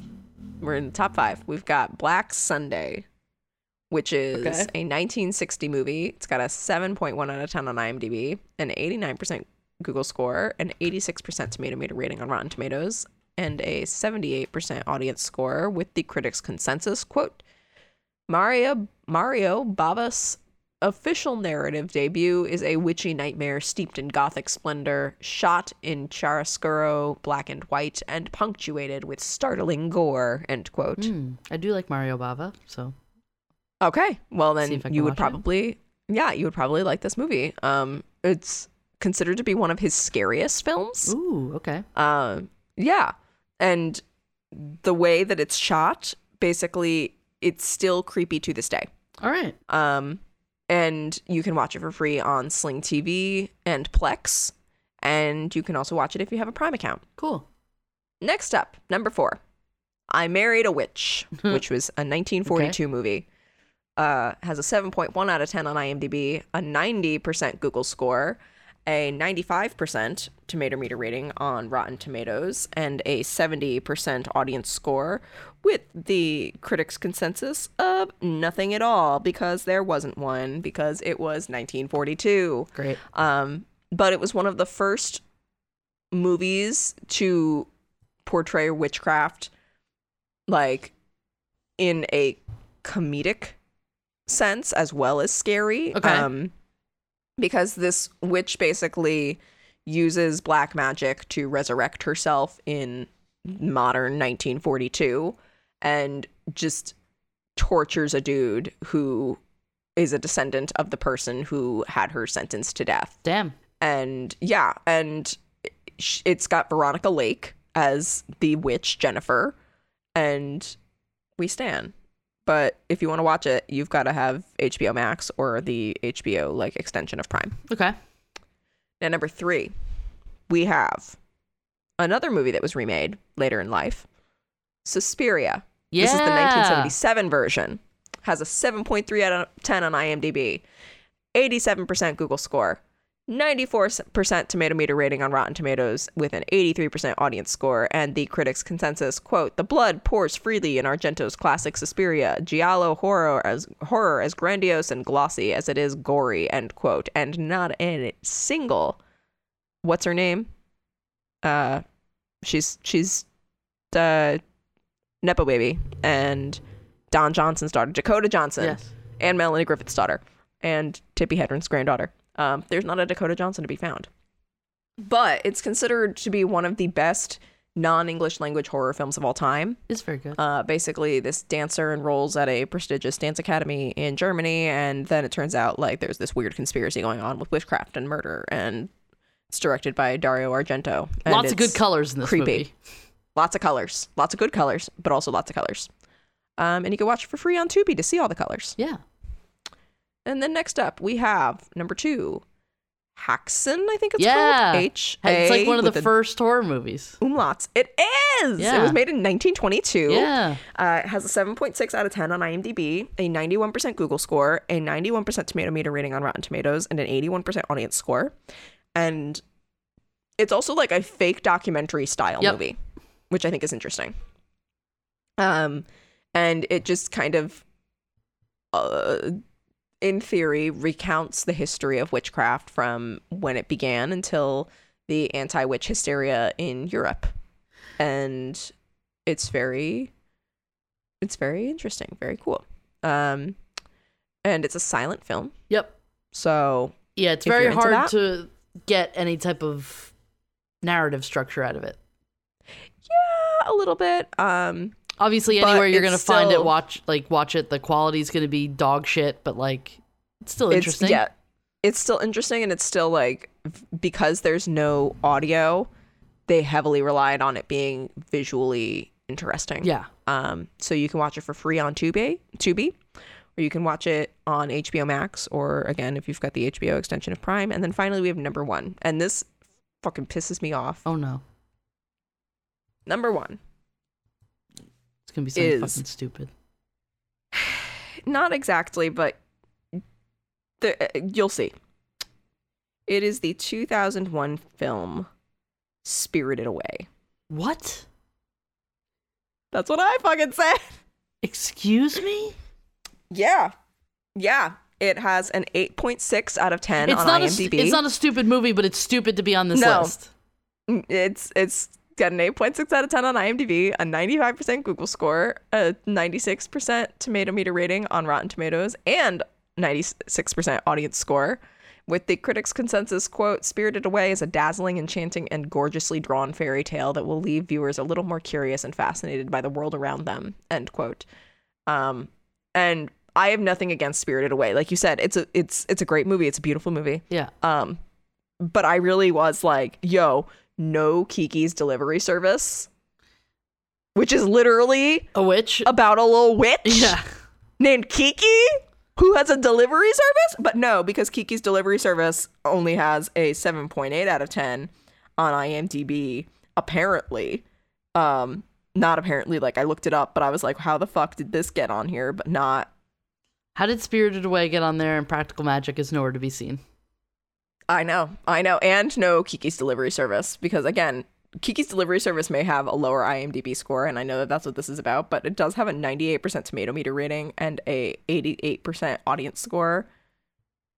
Speaker 2: We're in the top five. We've got Black Sunday, which is
Speaker 1: Okay.
Speaker 2: a 1960 movie. It's got a 7.1 out of 10 on IMDb, an 89% Google score, an 86% tomato meter rating on Rotten Tomatoes, and a 78% audience score with the critics' consensus. Quote, Mario, Mario Bava's official narrative debut is a witchy nightmare steeped in gothic splendor, shot in chiaroscuro black and white, and punctuated with startling gore. End quote.
Speaker 1: Hmm. I do like Mario Bava, so
Speaker 2: Okay, well then
Speaker 1: if I can
Speaker 2: you would
Speaker 1: watch it.
Speaker 2: probably, yeah, you would probably like this movie. Um, it's considered to be one of his scariest films.
Speaker 1: ooh, okay.
Speaker 2: Um, yeah, and the way that it's shot, basically, it's still creepy to this day.
Speaker 1: All right.
Speaker 2: Um, and you can watch it for free on Sling TV and Plex, and you can also watch it if you have a Prime account.
Speaker 1: Cool.
Speaker 2: Next up, number four, I Married a Witch, which was a 1942 movie. Uh, has a 7.1 out of 10 on IMDb, a 90% Google score, a 95% tomato meter rating on Rotten Tomatoes, and a 70% audience score, with the critics' consensus of nothing at all because there wasn't one because it was 1942.
Speaker 1: Great.
Speaker 2: Um, but it was one of the first movies to portray witchcraft like in a comedic sense as well as scary.
Speaker 1: Okay.
Speaker 2: Um, because this witch basically uses black magic to resurrect herself in modern 1942 and just tortures a dude who is a descendant of the person who had her sentenced to death.
Speaker 1: Damn.
Speaker 2: And yeah, and it's got Veronica Lake as the witch Jennifer, and we stand. But if you want to watch it, you've got to have HBO Max or the HBO like extension of Prime.
Speaker 1: Okay.
Speaker 2: Now, number three, we have another movie that was remade later in life, Suspiria.
Speaker 1: Yeah.
Speaker 2: This is the 1977 version. Has a 7.3 out of 10 on IMDb, 87% Google score, 94% tomato meter rating on Rotten Tomatoes with an 83% audience score, and the critics' consensus quote: "The blood pours freely in Argento's classic Suspiria, giallo horror as horror as grandiose and glossy as it is gory." End quote. And not a single, what's her name? Uh, she's she's the nepo baby and Don Johnson's daughter, Dakota Johnson,
Speaker 1: Yes.
Speaker 2: and Melanie Griffith's daughter, and Tippi Hedren's granddaughter. Um, there's not a Dakota Johnson to be found. But it's considered to be one of the best non English language horror films of all time.
Speaker 1: It's very good.
Speaker 2: Uh, basically, this dancer enrolls at a prestigious dance academy in Germany, and then it turns out like there's this weird conspiracy going on with witchcraft and murder, and it's directed by Dario Argento. and
Speaker 1: Lots of good colors in this
Speaker 2: creepy.
Speaker 1: movie.
Speaker 2: Lots of colors, lots of good colors, but also lots of colors. Um, and you can watch it for free on Tubi to see all the colors.
Speaker 1: Yeah.
Speaker 2: And then next up, we have number two, Häxan, I think it's
Speaker 1: Yeah.
Speaker 2: called. H.
Speaker 1: It's like one of the first horror movies.
Speaker 2: umlauts. It is. It was made in 1922.
Speaker 1: Yeah.
Speaker 2: Uh, it has a 7.6 out of 10 on IMDb, a 91% Google score, a 91% tomato meter rating on Rotten Tomatoes, and an 81% audience score. And it's also like a fake documentary style
Speaker 1: Yep.
Speaker 2: movie, which I think is interesting. Um, and it just kind of, uh, in theory, recounts the history of witchcraft from when it began until the anti-witch hysteria in Europe, and it's very, it's very interesting, very cool. Um, and it's a silent film,
Speaker 1: Yep.
Speaker 2: so
Speaker 1: Yeah, it's very hard
Speaker 2: that.
Speaker 1: to get any type of narrative structure out of it.
Speaker 2: yeah, a little bit. Um,
Speaker 1: Obviously, anywhere you're gonna find it, watch like watch it. The quality's gonna be dog shit, but like it's still interesting.
Speaker 2: It's, yeah, it's still interesting, and it's still like because there's no audio, they heavily relied on it being visually interesting.
Speaker 1: Yeah.
Speaker 2: Um, so you can watch it for free on Tubi, Tubi, or you can watch it on HBO Max, or again if you've got the HBO extension of Prime. And then finally we have number one, and this fucking pisses me off.
Speaker 1: Oh no,
Speaker 2: Number one,
Speaker 1: gonna be something
Speaker 2: Is-
Speaker 1: fucking stupid.
Speaker 2: not exactly, but the, uh, you'll see. It is the 2001 film Spirited Away.
Speaker 1: What?
Speaker 2: That's what I fucking said.
Speaker 1: Excuse me?
Speaker 2: Yeah. Yeah. It has an 8.6 out of 10
Speaker 1: It's
Speaker 2: on
Speaker 1: not a
Speaker 2: IMDb.
Speaker 1: st- it's not a stupid movie, but it's stupid to be on this
Speaker 2: No.
Speaker 1: list.
Speaker 2: It's it's got an 8.6 out of 10 on IMDb, a 95% Google score, a 96% tomato meter rating on Rotten Tomatoes, and 96% audience score. With the critics' consensus quote, Spirited Away is a dazzling, enchanting, and gorgeously drawn fairy tale that will leave viewers a little more curious and fascinated by the world around them. End quote. Um, and I have nothing against Spirited Away. Like you said, it's a it's it's a great movie. It's a beautiful movie.
Speaker 1: Yeah.
Speaker 2: Um, but I really was like, yo, no Kiki's delivery service, which is literally
Speaker 1: A witch?
Speaker 2: about a little witch
Speaker 1: yeah.
Speaker 2: named Kiki who has a delivery service. But no, because Kiki's delivery service only has a 7.8 out of 10 on IMDb, apparently. Um, not apparently, like I looked it up, but I was like, how the fuck did this get on here? But not
Speaker 1: How did Spirited Away get on there and Practical Magic is nowhere to be seen?
Speaker 2: I know, I know, and no Kiki's delivery service because again, Kiki's delivery service may have a lower IMDb score, and I know that that's what this is about, but it does have a 98% tomato meter rating and a 88% audience score,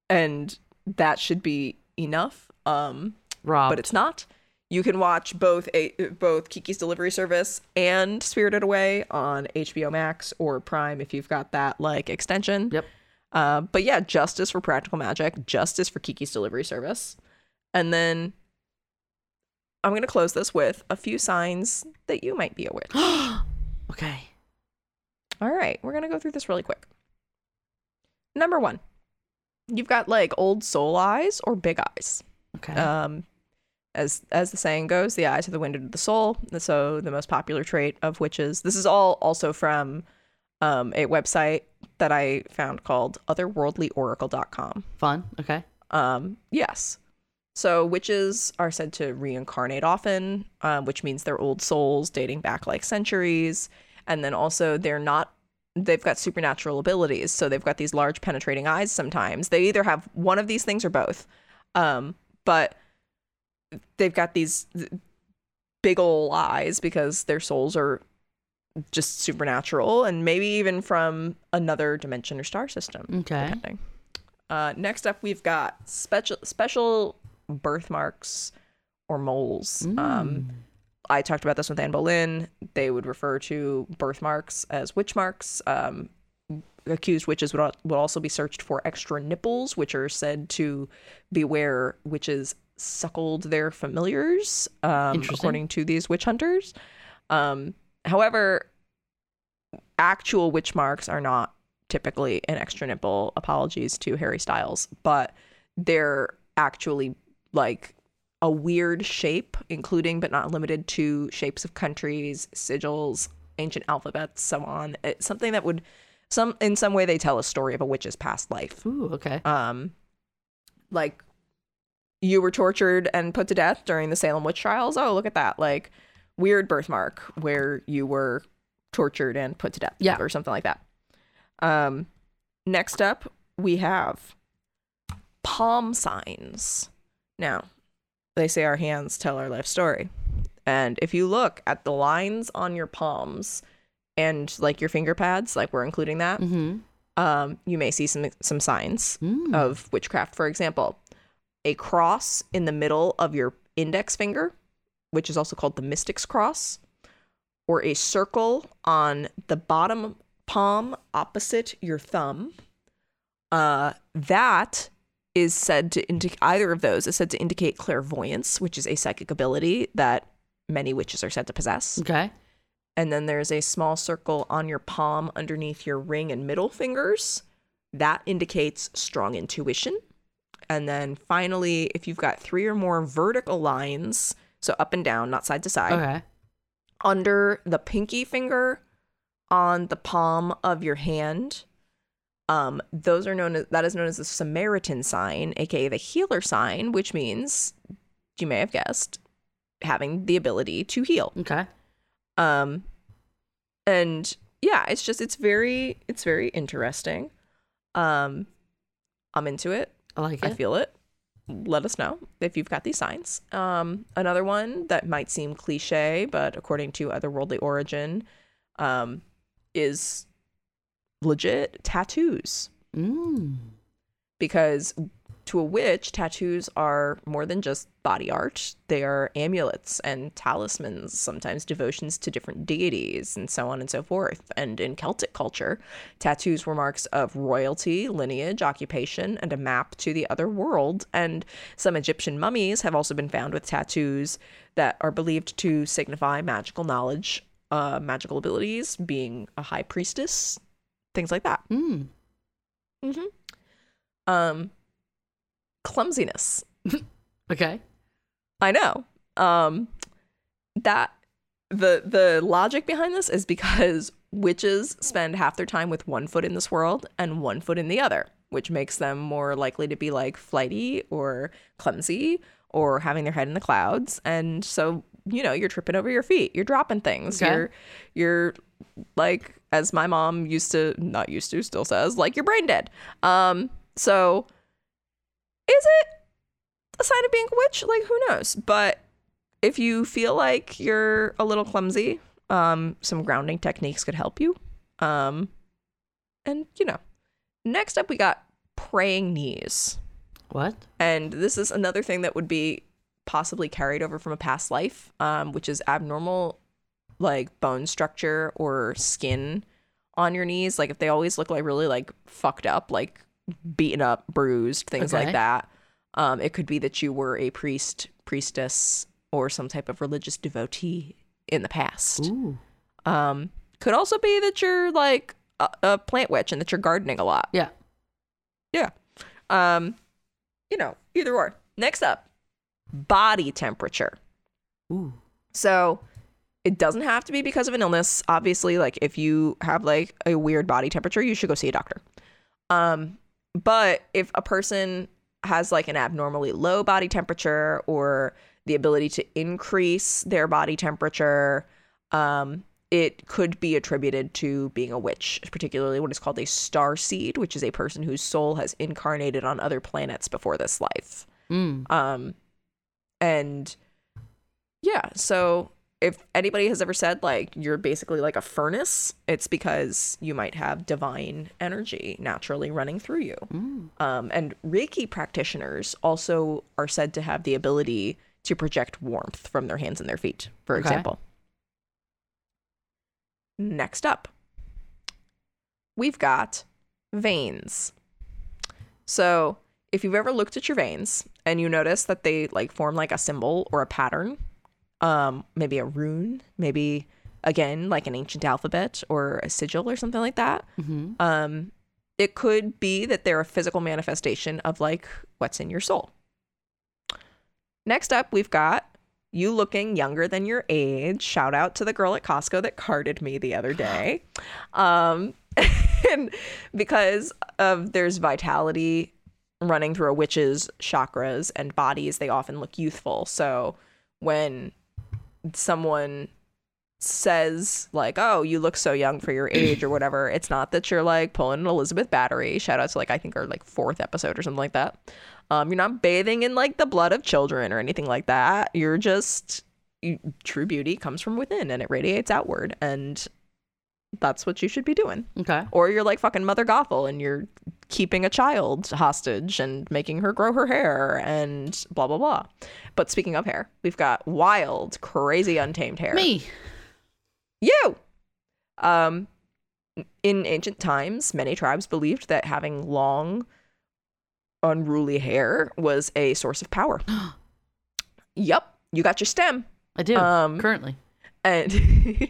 Speaker 2: and that should be enough. Um,
Speaker 1: Rob.
Speaker 2: but it's not. You can watch both a both Kiki's Delivery Service and Spirited Away on HBO Max or Prime if you've got that like extension.
Speaker 1: Yep.
Speaker 2: Uh, but yeah, justice for Practical Magic, justice for Kiki's Delivery Service, and then I'm going to close this with a few signs that you might be a witch.
Speaker 1: Okay.
Speaker 2: All right, we're going to go through this really quick. Number one, you've got like old soul eyes or big eyes.
Speaker 1: Okay.
Speaker 2: Um, as as the saying goes, the eyes are the window to the soul. So the most popular trait of witches. This is all also from um, a website that I found called otherworldlyoracle.com.
Speaker 1: Fun. Okay.
Speaker 2: Um, yes. So witches are said to reincarnate often, um, which means they're old souls dating back like centuries. And then also they're not they've got supernatural abilities. So they've got these large penetrating eyes sometimes. They either have one of these things or both. Um, but they've got these big ol' eyes because their souls are just supernatural and maybe even from another dimension or star system.
Speaker 1: Okay.
Speaker 2: Depending. Uh, next up, we've got special special birthmarks or moles. Um, I talked about this with Anne Boleyn. They would refer to birthmarks as witch marks. Um, accused witches would, would also be searched for extra nipples, which are said to be where witches suckled their familiars, um, according to these witch hunters. Um, however, actual witch marks are not typically an extra nipple. Apologies to Harry Styles, but they're actually like a weird shape, including but not limited to shapes of countries, sigils, ancient alphabets, so on. It's something that would some in some way they tell a story of a witch's past life.
Speaker 1: Ooh. Okay.
Speaker 2: Um like you were tortured and put to death during the Salem witch trials. Oh, look at that. Like weird birthmark where you were tortured and put to death
Speaker 1: Yeah.
Speaker 2: or something like that. Um next up we have palm signs. Now, they say our hands tell our life story. And if you look at the lines on your palms and like your finger pads, like we're including that,
Speaker 1: Mm-hmm.
Speaker 2: um, you may see some some signs
Speaker 1: Mm.
Speaker 2: of witchcraft. For example, a cross in the middle of your index finger, which is also called the mystic's cross, or a circle on the bottom palm opposite your thumb. Uh, that is said to indicate either of those is said to indicate clairvoyance, which is a psychic ability that many witches are said to possess.
Speaker 1: Okay.
Speaker 2: And then there's a small circle on your palm underneath your ring and middle fingers. That indicates strong intuition. And then finally, if you've got three or more vertical lines, so up and down, not side to side,
Speaker 1: Okay.
Speaker 2: under the pinky finger on the palm of your hand, um, those are known as that is known as the Samaritan sign, aka the healer sign, which means you may have guessed having the ability to heal
Speaker 1: Okay.
Speaker 2: um and yeah it's just it's very it's very interesting um i'm into it
Speaker 1: I like it.
Speaker 2: i feel it let us know if you've got these signs um another one that might seem cliche but according to otherworldly oracle um is legit tattoos
Speaker 1: Mm.
Speaker 2: because to a witch, tattoos are more than just body art. They are amulets and talismans, sometimes devotions to different deities, and so on and so forth. And in Celtic culture, tattoos were marks of royalty, lineage, occupation, and a map to the other world. And some Egyptian mummies have also been found with tattoos that are believed to signify magical knowledge, uh, magical abilities, being a high priestess, things like that.
Speaker 1: mm-hmm
Speaker 2: Um, clumsiness.
Speaker 1: Okay.
Speaker 2: I know. Um, that the the logic behind this is because witches spend half their time with one foot in this world and one foot in the other, which makes them more likely to be like flighty or clumsy or having their head in the clouds. And so, you know, you're tripping over your feet, you're dropping things,
Speaker 1: Okay.
Speaker 2: you're you're like as my mom used to not used to still says like you're brain dead. Um, so it a sign of being a witch? Like, who knows? But if you feel like you're a little clumsy, um, some grounding techniques could help you. Um, and you know, next up we got praying knees,
Speaker 1: What?
Speaker 2: and this is another thing that would be possibly carried over from a past life, um, which is abnormal, like bone structure or skin on your knees. Like if they always look like really like fucked up, like beaten up, bruised, things
Speaker 1: Okay.
Speaker 2: like that. Um, it could be that you were a priest, priestess or some type of religious devotee in the past.
Speaker 1: Ooh.
Speaker 2: Um, could also be that you're like a, a plant witch and that you're gardening a lot.
Speaker 1: Yeah.
Speaker 2: Yeah. Um, you know, either or. Next up, body temperature.
Speaker 1: Ooh.
Speaker 2: So it doesn't have to be because of an illness. Obviously, like if you have like a weird body temperature, you should go see a doctor. Um, but if a person has like an abnormally low body temperature or the ability to increase their body temperature, um, it could be attributed to being a witch, particularly what is called a star seed, which is a person whose soul has incarnated on other planets before this life.
Speaker 1: Mm.
Speaker 2: Um, and yeah, so if anybody has ever said like you're basically like a furnace, it's because you might have divine energy naturally running through you.
Speaker 1: Mm.
Speaker 2: Um, and Reiki practitioners also are said to have the ability to project warmth from their hands and their feet, for
Speaker 1: Okay.
Speaker 2: example. Next up, we've got veins. So, if you've ever looked at your veins and you notice that they like form like a symbol or a pattern, um, maybe a rune, maybe again like an ancient alphabet or a sigil or something like that,
Speaker 1: hmm
Speaker 2: um, it could be that they're a physical manifestation of like what's in your soul. Next up, we've got you looking younger than your age. Shout out to the girl at Costco that carded me the other day. Um, and because of there's vitality running through a witch's chakras and bodies, they often look youthful. So when someone says like, "Oh, you look so young for your age" or whatever, it's not that you're like pulling an Elizabeth Bathory. Shout out to like I think our like fourth episode or something like that. Um, you're not bathing in like the blood of children or anything like that. You're just you, true beauty comes from within and it radiates outward, and that's what you should be doing.
Speaker 1: Okay.
Speaker 2: Or you're like fucking Mother Gothel and you're keeping a child hostage and making her grow her hair and blah blah blah. But speaking of hair, we've got wild, crazy, untamed hair.
Speaker 1: Me.
Speaker 2: You. Um, in ancient times, many tribes believed that having long, unruly hair was a source of power. yep, you got your stem.
Speaker 1: I do.
Speaker 2: Um,
Speaker 1: currently.
Speaker 2: and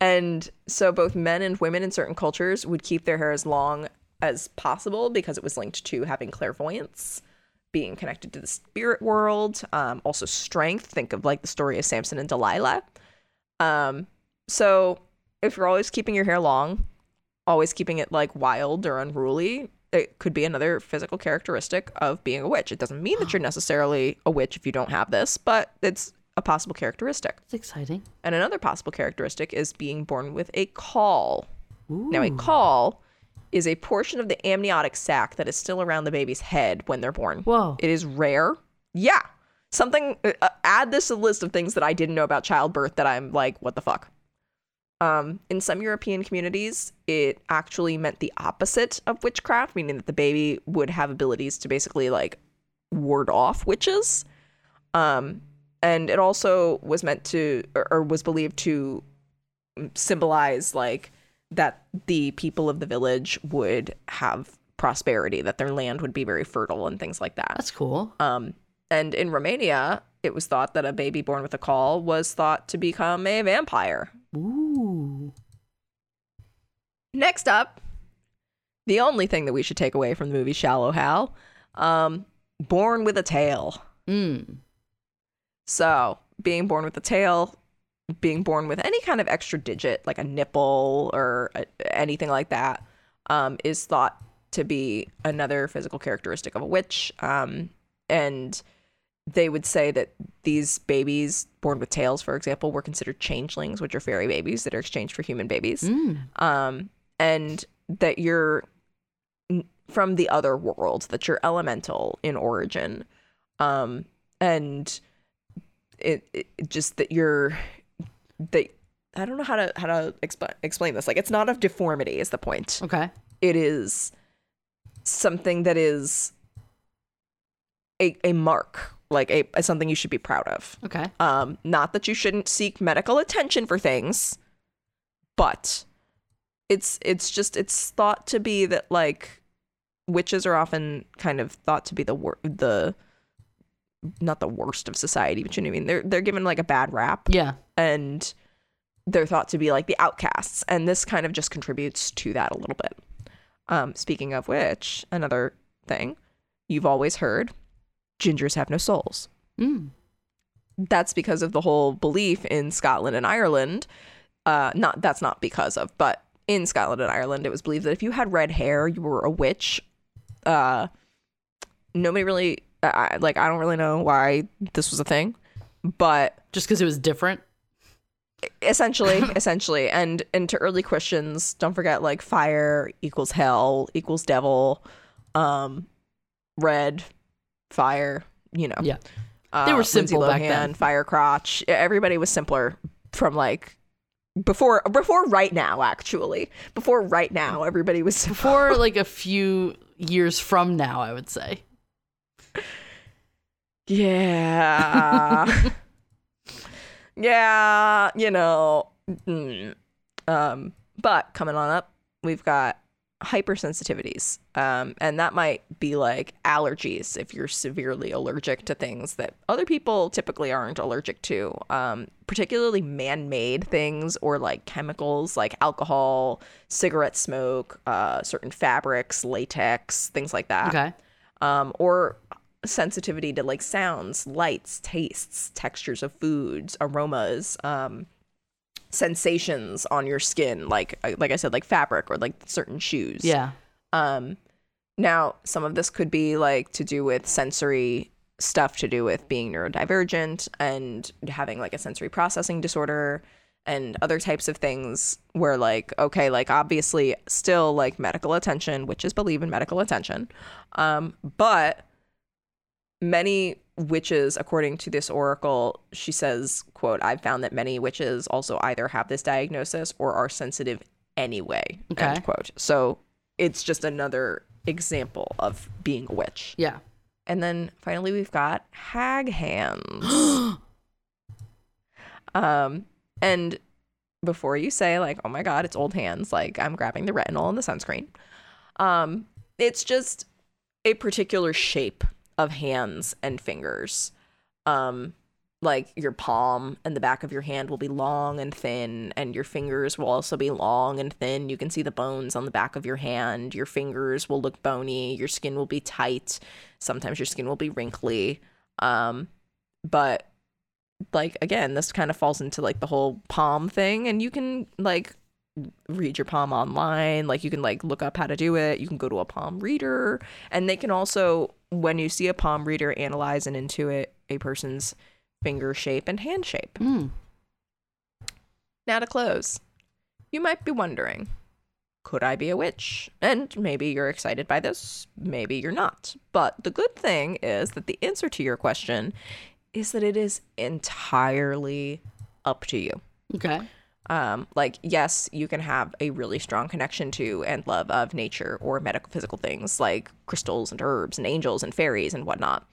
Speaker 2: and so both men and women in certain cultures would keep their hair as long as possible because it was linked to having clairvoyance being connected to the spirit world um, also strength. Think of like the story of samson and delilah. Um, so if you're always keeping your hair long always keeping it like wild or unruly it could be another physical characteristic of being a witch. It doesn't mean that you're necessarily a witch if you don't have this but it's a possible characteristic
Speaker 1: It's exciting.
Speaker 2: and another possible characteristic is being born with a caul.
Speaker 1: Ooh.
Speaker 2: Now, a caul is a portion of the amniotic sac that is still around the baby's head when they're born.
Speaker 1: Whoa.
Speaker 2: It is rare. Yeah. Something, uh, uh, add this to the list of things that I didn't know about childbirth that I'm like, what the fuck? Um, in some European communities, it actually meant the opposite of witchcraft, meaning that the baby would have abilities to basically like ward off witches. Um, and it also was meant to, or, or was believed to symbolize like that the people of the village would have prosperity, that their land would be very fertile and things like that.
Speaker 1: That's cool.
Speaker 2: Um, and in Romania, it was thought that a baby born with a caul was thought to become a vampire.
Speaker 1: Ooh.
Speaker 2: Next up, the only thing that we should take away from the movie Shallow Hal, um, born with a tail.
Speaker 1: Mm.
Speaker 2: So, being born with a tail, being born with any kind of extra digit, like a nipple or a, anything like that, um, is thought to be another physical characteristic of a witch. Um, and they would say that these babies born with tails, for example, were considered changelings, which are fairy babies that are exchanged for human babies.
Speaker 1: Mm.
Speaker 2: Um, and that you're from the other world, that you're elemental in origin. Um, and it, it just that you're that I don't know how to how to explain explain this. Like it's not a deformity is the point.
Speaker 1: Okay.
Speaker 2: It is something that is a a mark, like a, a something you should be proud of.
Speaker 1: Okay.
Speaker 2: Um, not that you shouldn't seek medical attention for things, but it's it's just it's thought to be that like witches are often kind of thought to be the wor- the not the worst of society, but you know what I mean. They're they're given like a bad rap,
Speaker 1: Yeah.
Speaker 2: and they're thought to be like the outcasts, and this kind of just contributes to that a little bit. Um, speaking of which, another thing you've always heard: gingers have no souls.
Speaker 1: Mm.
Speaker 2: That's because of the whole belief in Scotland and Ireland. Uh, not that's not because of, but in Scotland and Ireland, it was believed that if you had red hair, you were a witch. Uh, nobody really I, like. I don't really know why this was a thing, but
Speaker 1: Just because it was different.
Speaker 2: essentially essentially and and to early christians don't forget like fire equals hell equals devil um red fire you know
Speaker 1: Yeah.
Speaker 2: uh,
Speaker 1: They were
Speaker 2: Lindsay
Speaker 1: simple back
Speaker 2: Lohan,
Speaker 1: then.
Speaker 2: fire crotch everybody was simpler from like before before right now actually before right now everybody was
Speaker 1: before like a few years from now, I would say.
Speaker 2: Yeah. yeah, you know. mm. Um, but coming on up, we've got hypersensitivities. Um, and that might be like allergies if you're severely allergic to things that other people typically aren't allergic to. Um, particularly man-made things or like chemicals like alcohol, cigarette smoke, uh, certain fabrics, latex, things like that
Speaker 1: Okay.
Speaker 2: um, or sensitivity to like sounds, lights, tastes, textures of foods, aromas, um, sensations on your skin, like uh, like I said, like fabric or like certain shoes.
Speaker 1: Yeah.
Speaker 2: Um, now some of this could be like to do with sensory stuff to do with being neurodivergent and having like a sensory processing disorder and other types of things where like okay like obviously still like medical attention witches believe in medical attention um but many witches according to this oracle she says quote i've found that many witches also either have this diagnosis or are sensitive anyway
Speaker 1: Okay.
Speaker 2: end quote so it's just another example of being a witch
Speaker 1: Yeah.
Speaker 2: and then finally we've got hag hands um and before you say like oh my god it's old hands like i'm grabbing the retinol and the sunscreen um it's just a particular shape of hands and fingers. Um like your palm and the back of your hand will be long and thin and your fingers will also be long and thin. You can see the bones on the back of your hand. Your fingers will look bony. Your skin will be tight. Sometimes your skin will be wrinkly. Um but like again this kind of falls into like the whole palm thing. And you can like read your palm online like you can like look up how to do it you can go to a palm reader and they can also when you see a palm reader analyze and intuit a person's finger shape and hand shape
Speaker 1: Mm.
Speaker 2: now to close you might be wondering could I be a witch? And maybe you're excited by this, maybe you're not. But the good thing is that the answer to your question is that it is entirely up to you.
Speaker 1: Okay.
Speaker 2: Um, like, yes, you can have a really strong connection to and love of nature or medical physical things like crystals and herbs and angels and fairies and whatnot.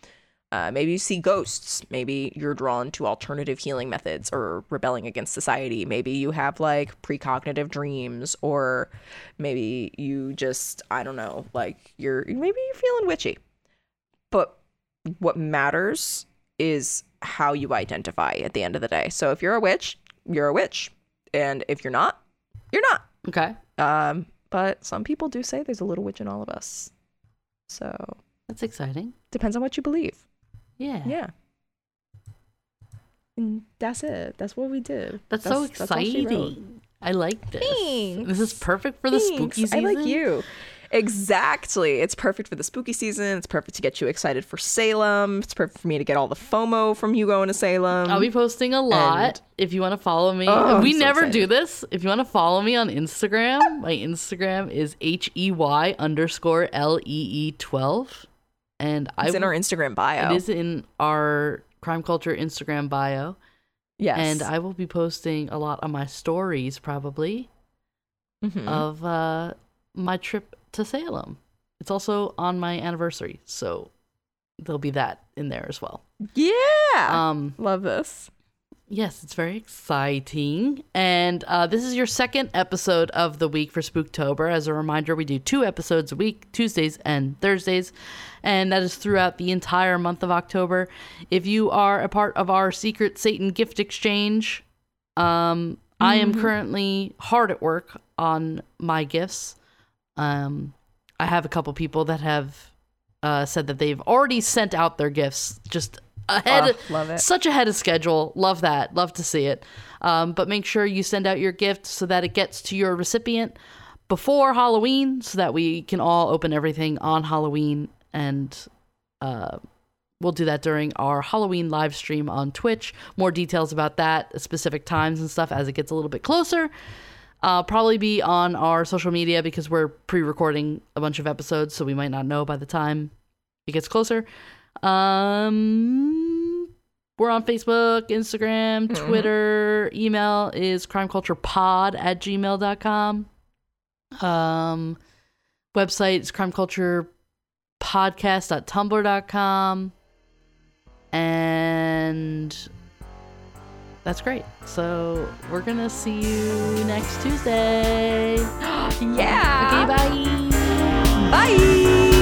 Speaker 2: Uh, maybe you see ghosts. Maybe you're drawn to alternative healing methods or rebelling against society. Maybe you have like precognitive dreams, or maybe you just, I don't know, like you're maybe you're feeling witchy. But what matters is how you identify at the end of the day. So if you're a witch, you're a witch. And if you're not, you're not.
Speaker 1: Okay.
Speaker 2: Um, but some people do say there's a little witch in all of us. So
Speaker 1: That's exciting.
Speaker 2: depends on what you believe.
Speaker 1: Yeah.
Speaker 2: Yeah. And that's it. That's what we do.
Speaker 1: That's, so
Speaker 2: that's wrote.
Speaker 1: exciting. I like this.
Speaker 2: Thanks.
Speaker 1: This is perfect for the spooky season.
Speaker 2: I like you. Exactly. It's perfect for the spooky season. It's perfect to get you excited for Salem. It's perfect for me to get all the FOMO from you going to Salem.
Speaker 1: I'll be posting a lot.
Speaker 2: And-
Speaker 1: if you want to follow me,
Speaker 2: Oh,
Speaker 1: we
Speaker 2: so
Speaker 1: never do this. If you want to follow me on Instagram, my Instagram is h e y underscore l e e twelve, and I
Speaker 2: it's in our Instagram bio.
Speaker 1: it is in our crime culture Instagram bio,
Speaker 2: yes.
Speaker 1: and I will be posting a lot on my stories probably
Speaker 2: Mhm.
Speaker 1: of uh, my trip to Salem. It's also on my anniversary, so there'll be that in there as well.
Speaker 2: yeah.
Speaker 1: Um,
Speaker 2: Love this.
Speaker 1: Yes, it's very exciting. And uh, this is your second episode of the week for Spooktober. As a reminder, we do two episodes a week, Tuesdays and Thursdays, and that is throughout the entire month of October. If you are a part of our Secret Satan gift exchange, um, I am currently hard at work on my gifts. Um, I have a couple people that have uh, said that they've already sent out their gifts just ahead.
Speaker 2: Oh, love it.
Speaker 1: Such ahead of schedule. Love that. Love to see it. Um, but make sure you send out your gift so that it gets to your recipient before Halloween, so that we can all open everything on Halloween and. Uh, We'll do that during our Halloween live stream on Twitch. More details about that, specific times and stuff as it gets a little bit closer. Uh, probably be on our social media because we're pre-recording a bunch of episodes, so we might not know by the time it gets closer. Um, we're on Facebook, Instagram, Twitter. Email is crimeculturepod at gmail.com. Um, website is crimeculturepodcast.tumblr.com. And that's great. So we're going to see you next Tuesday.
Speaker 2: Yeah.
Speaker 1: Okay, bye.
Speaker 2: Bye.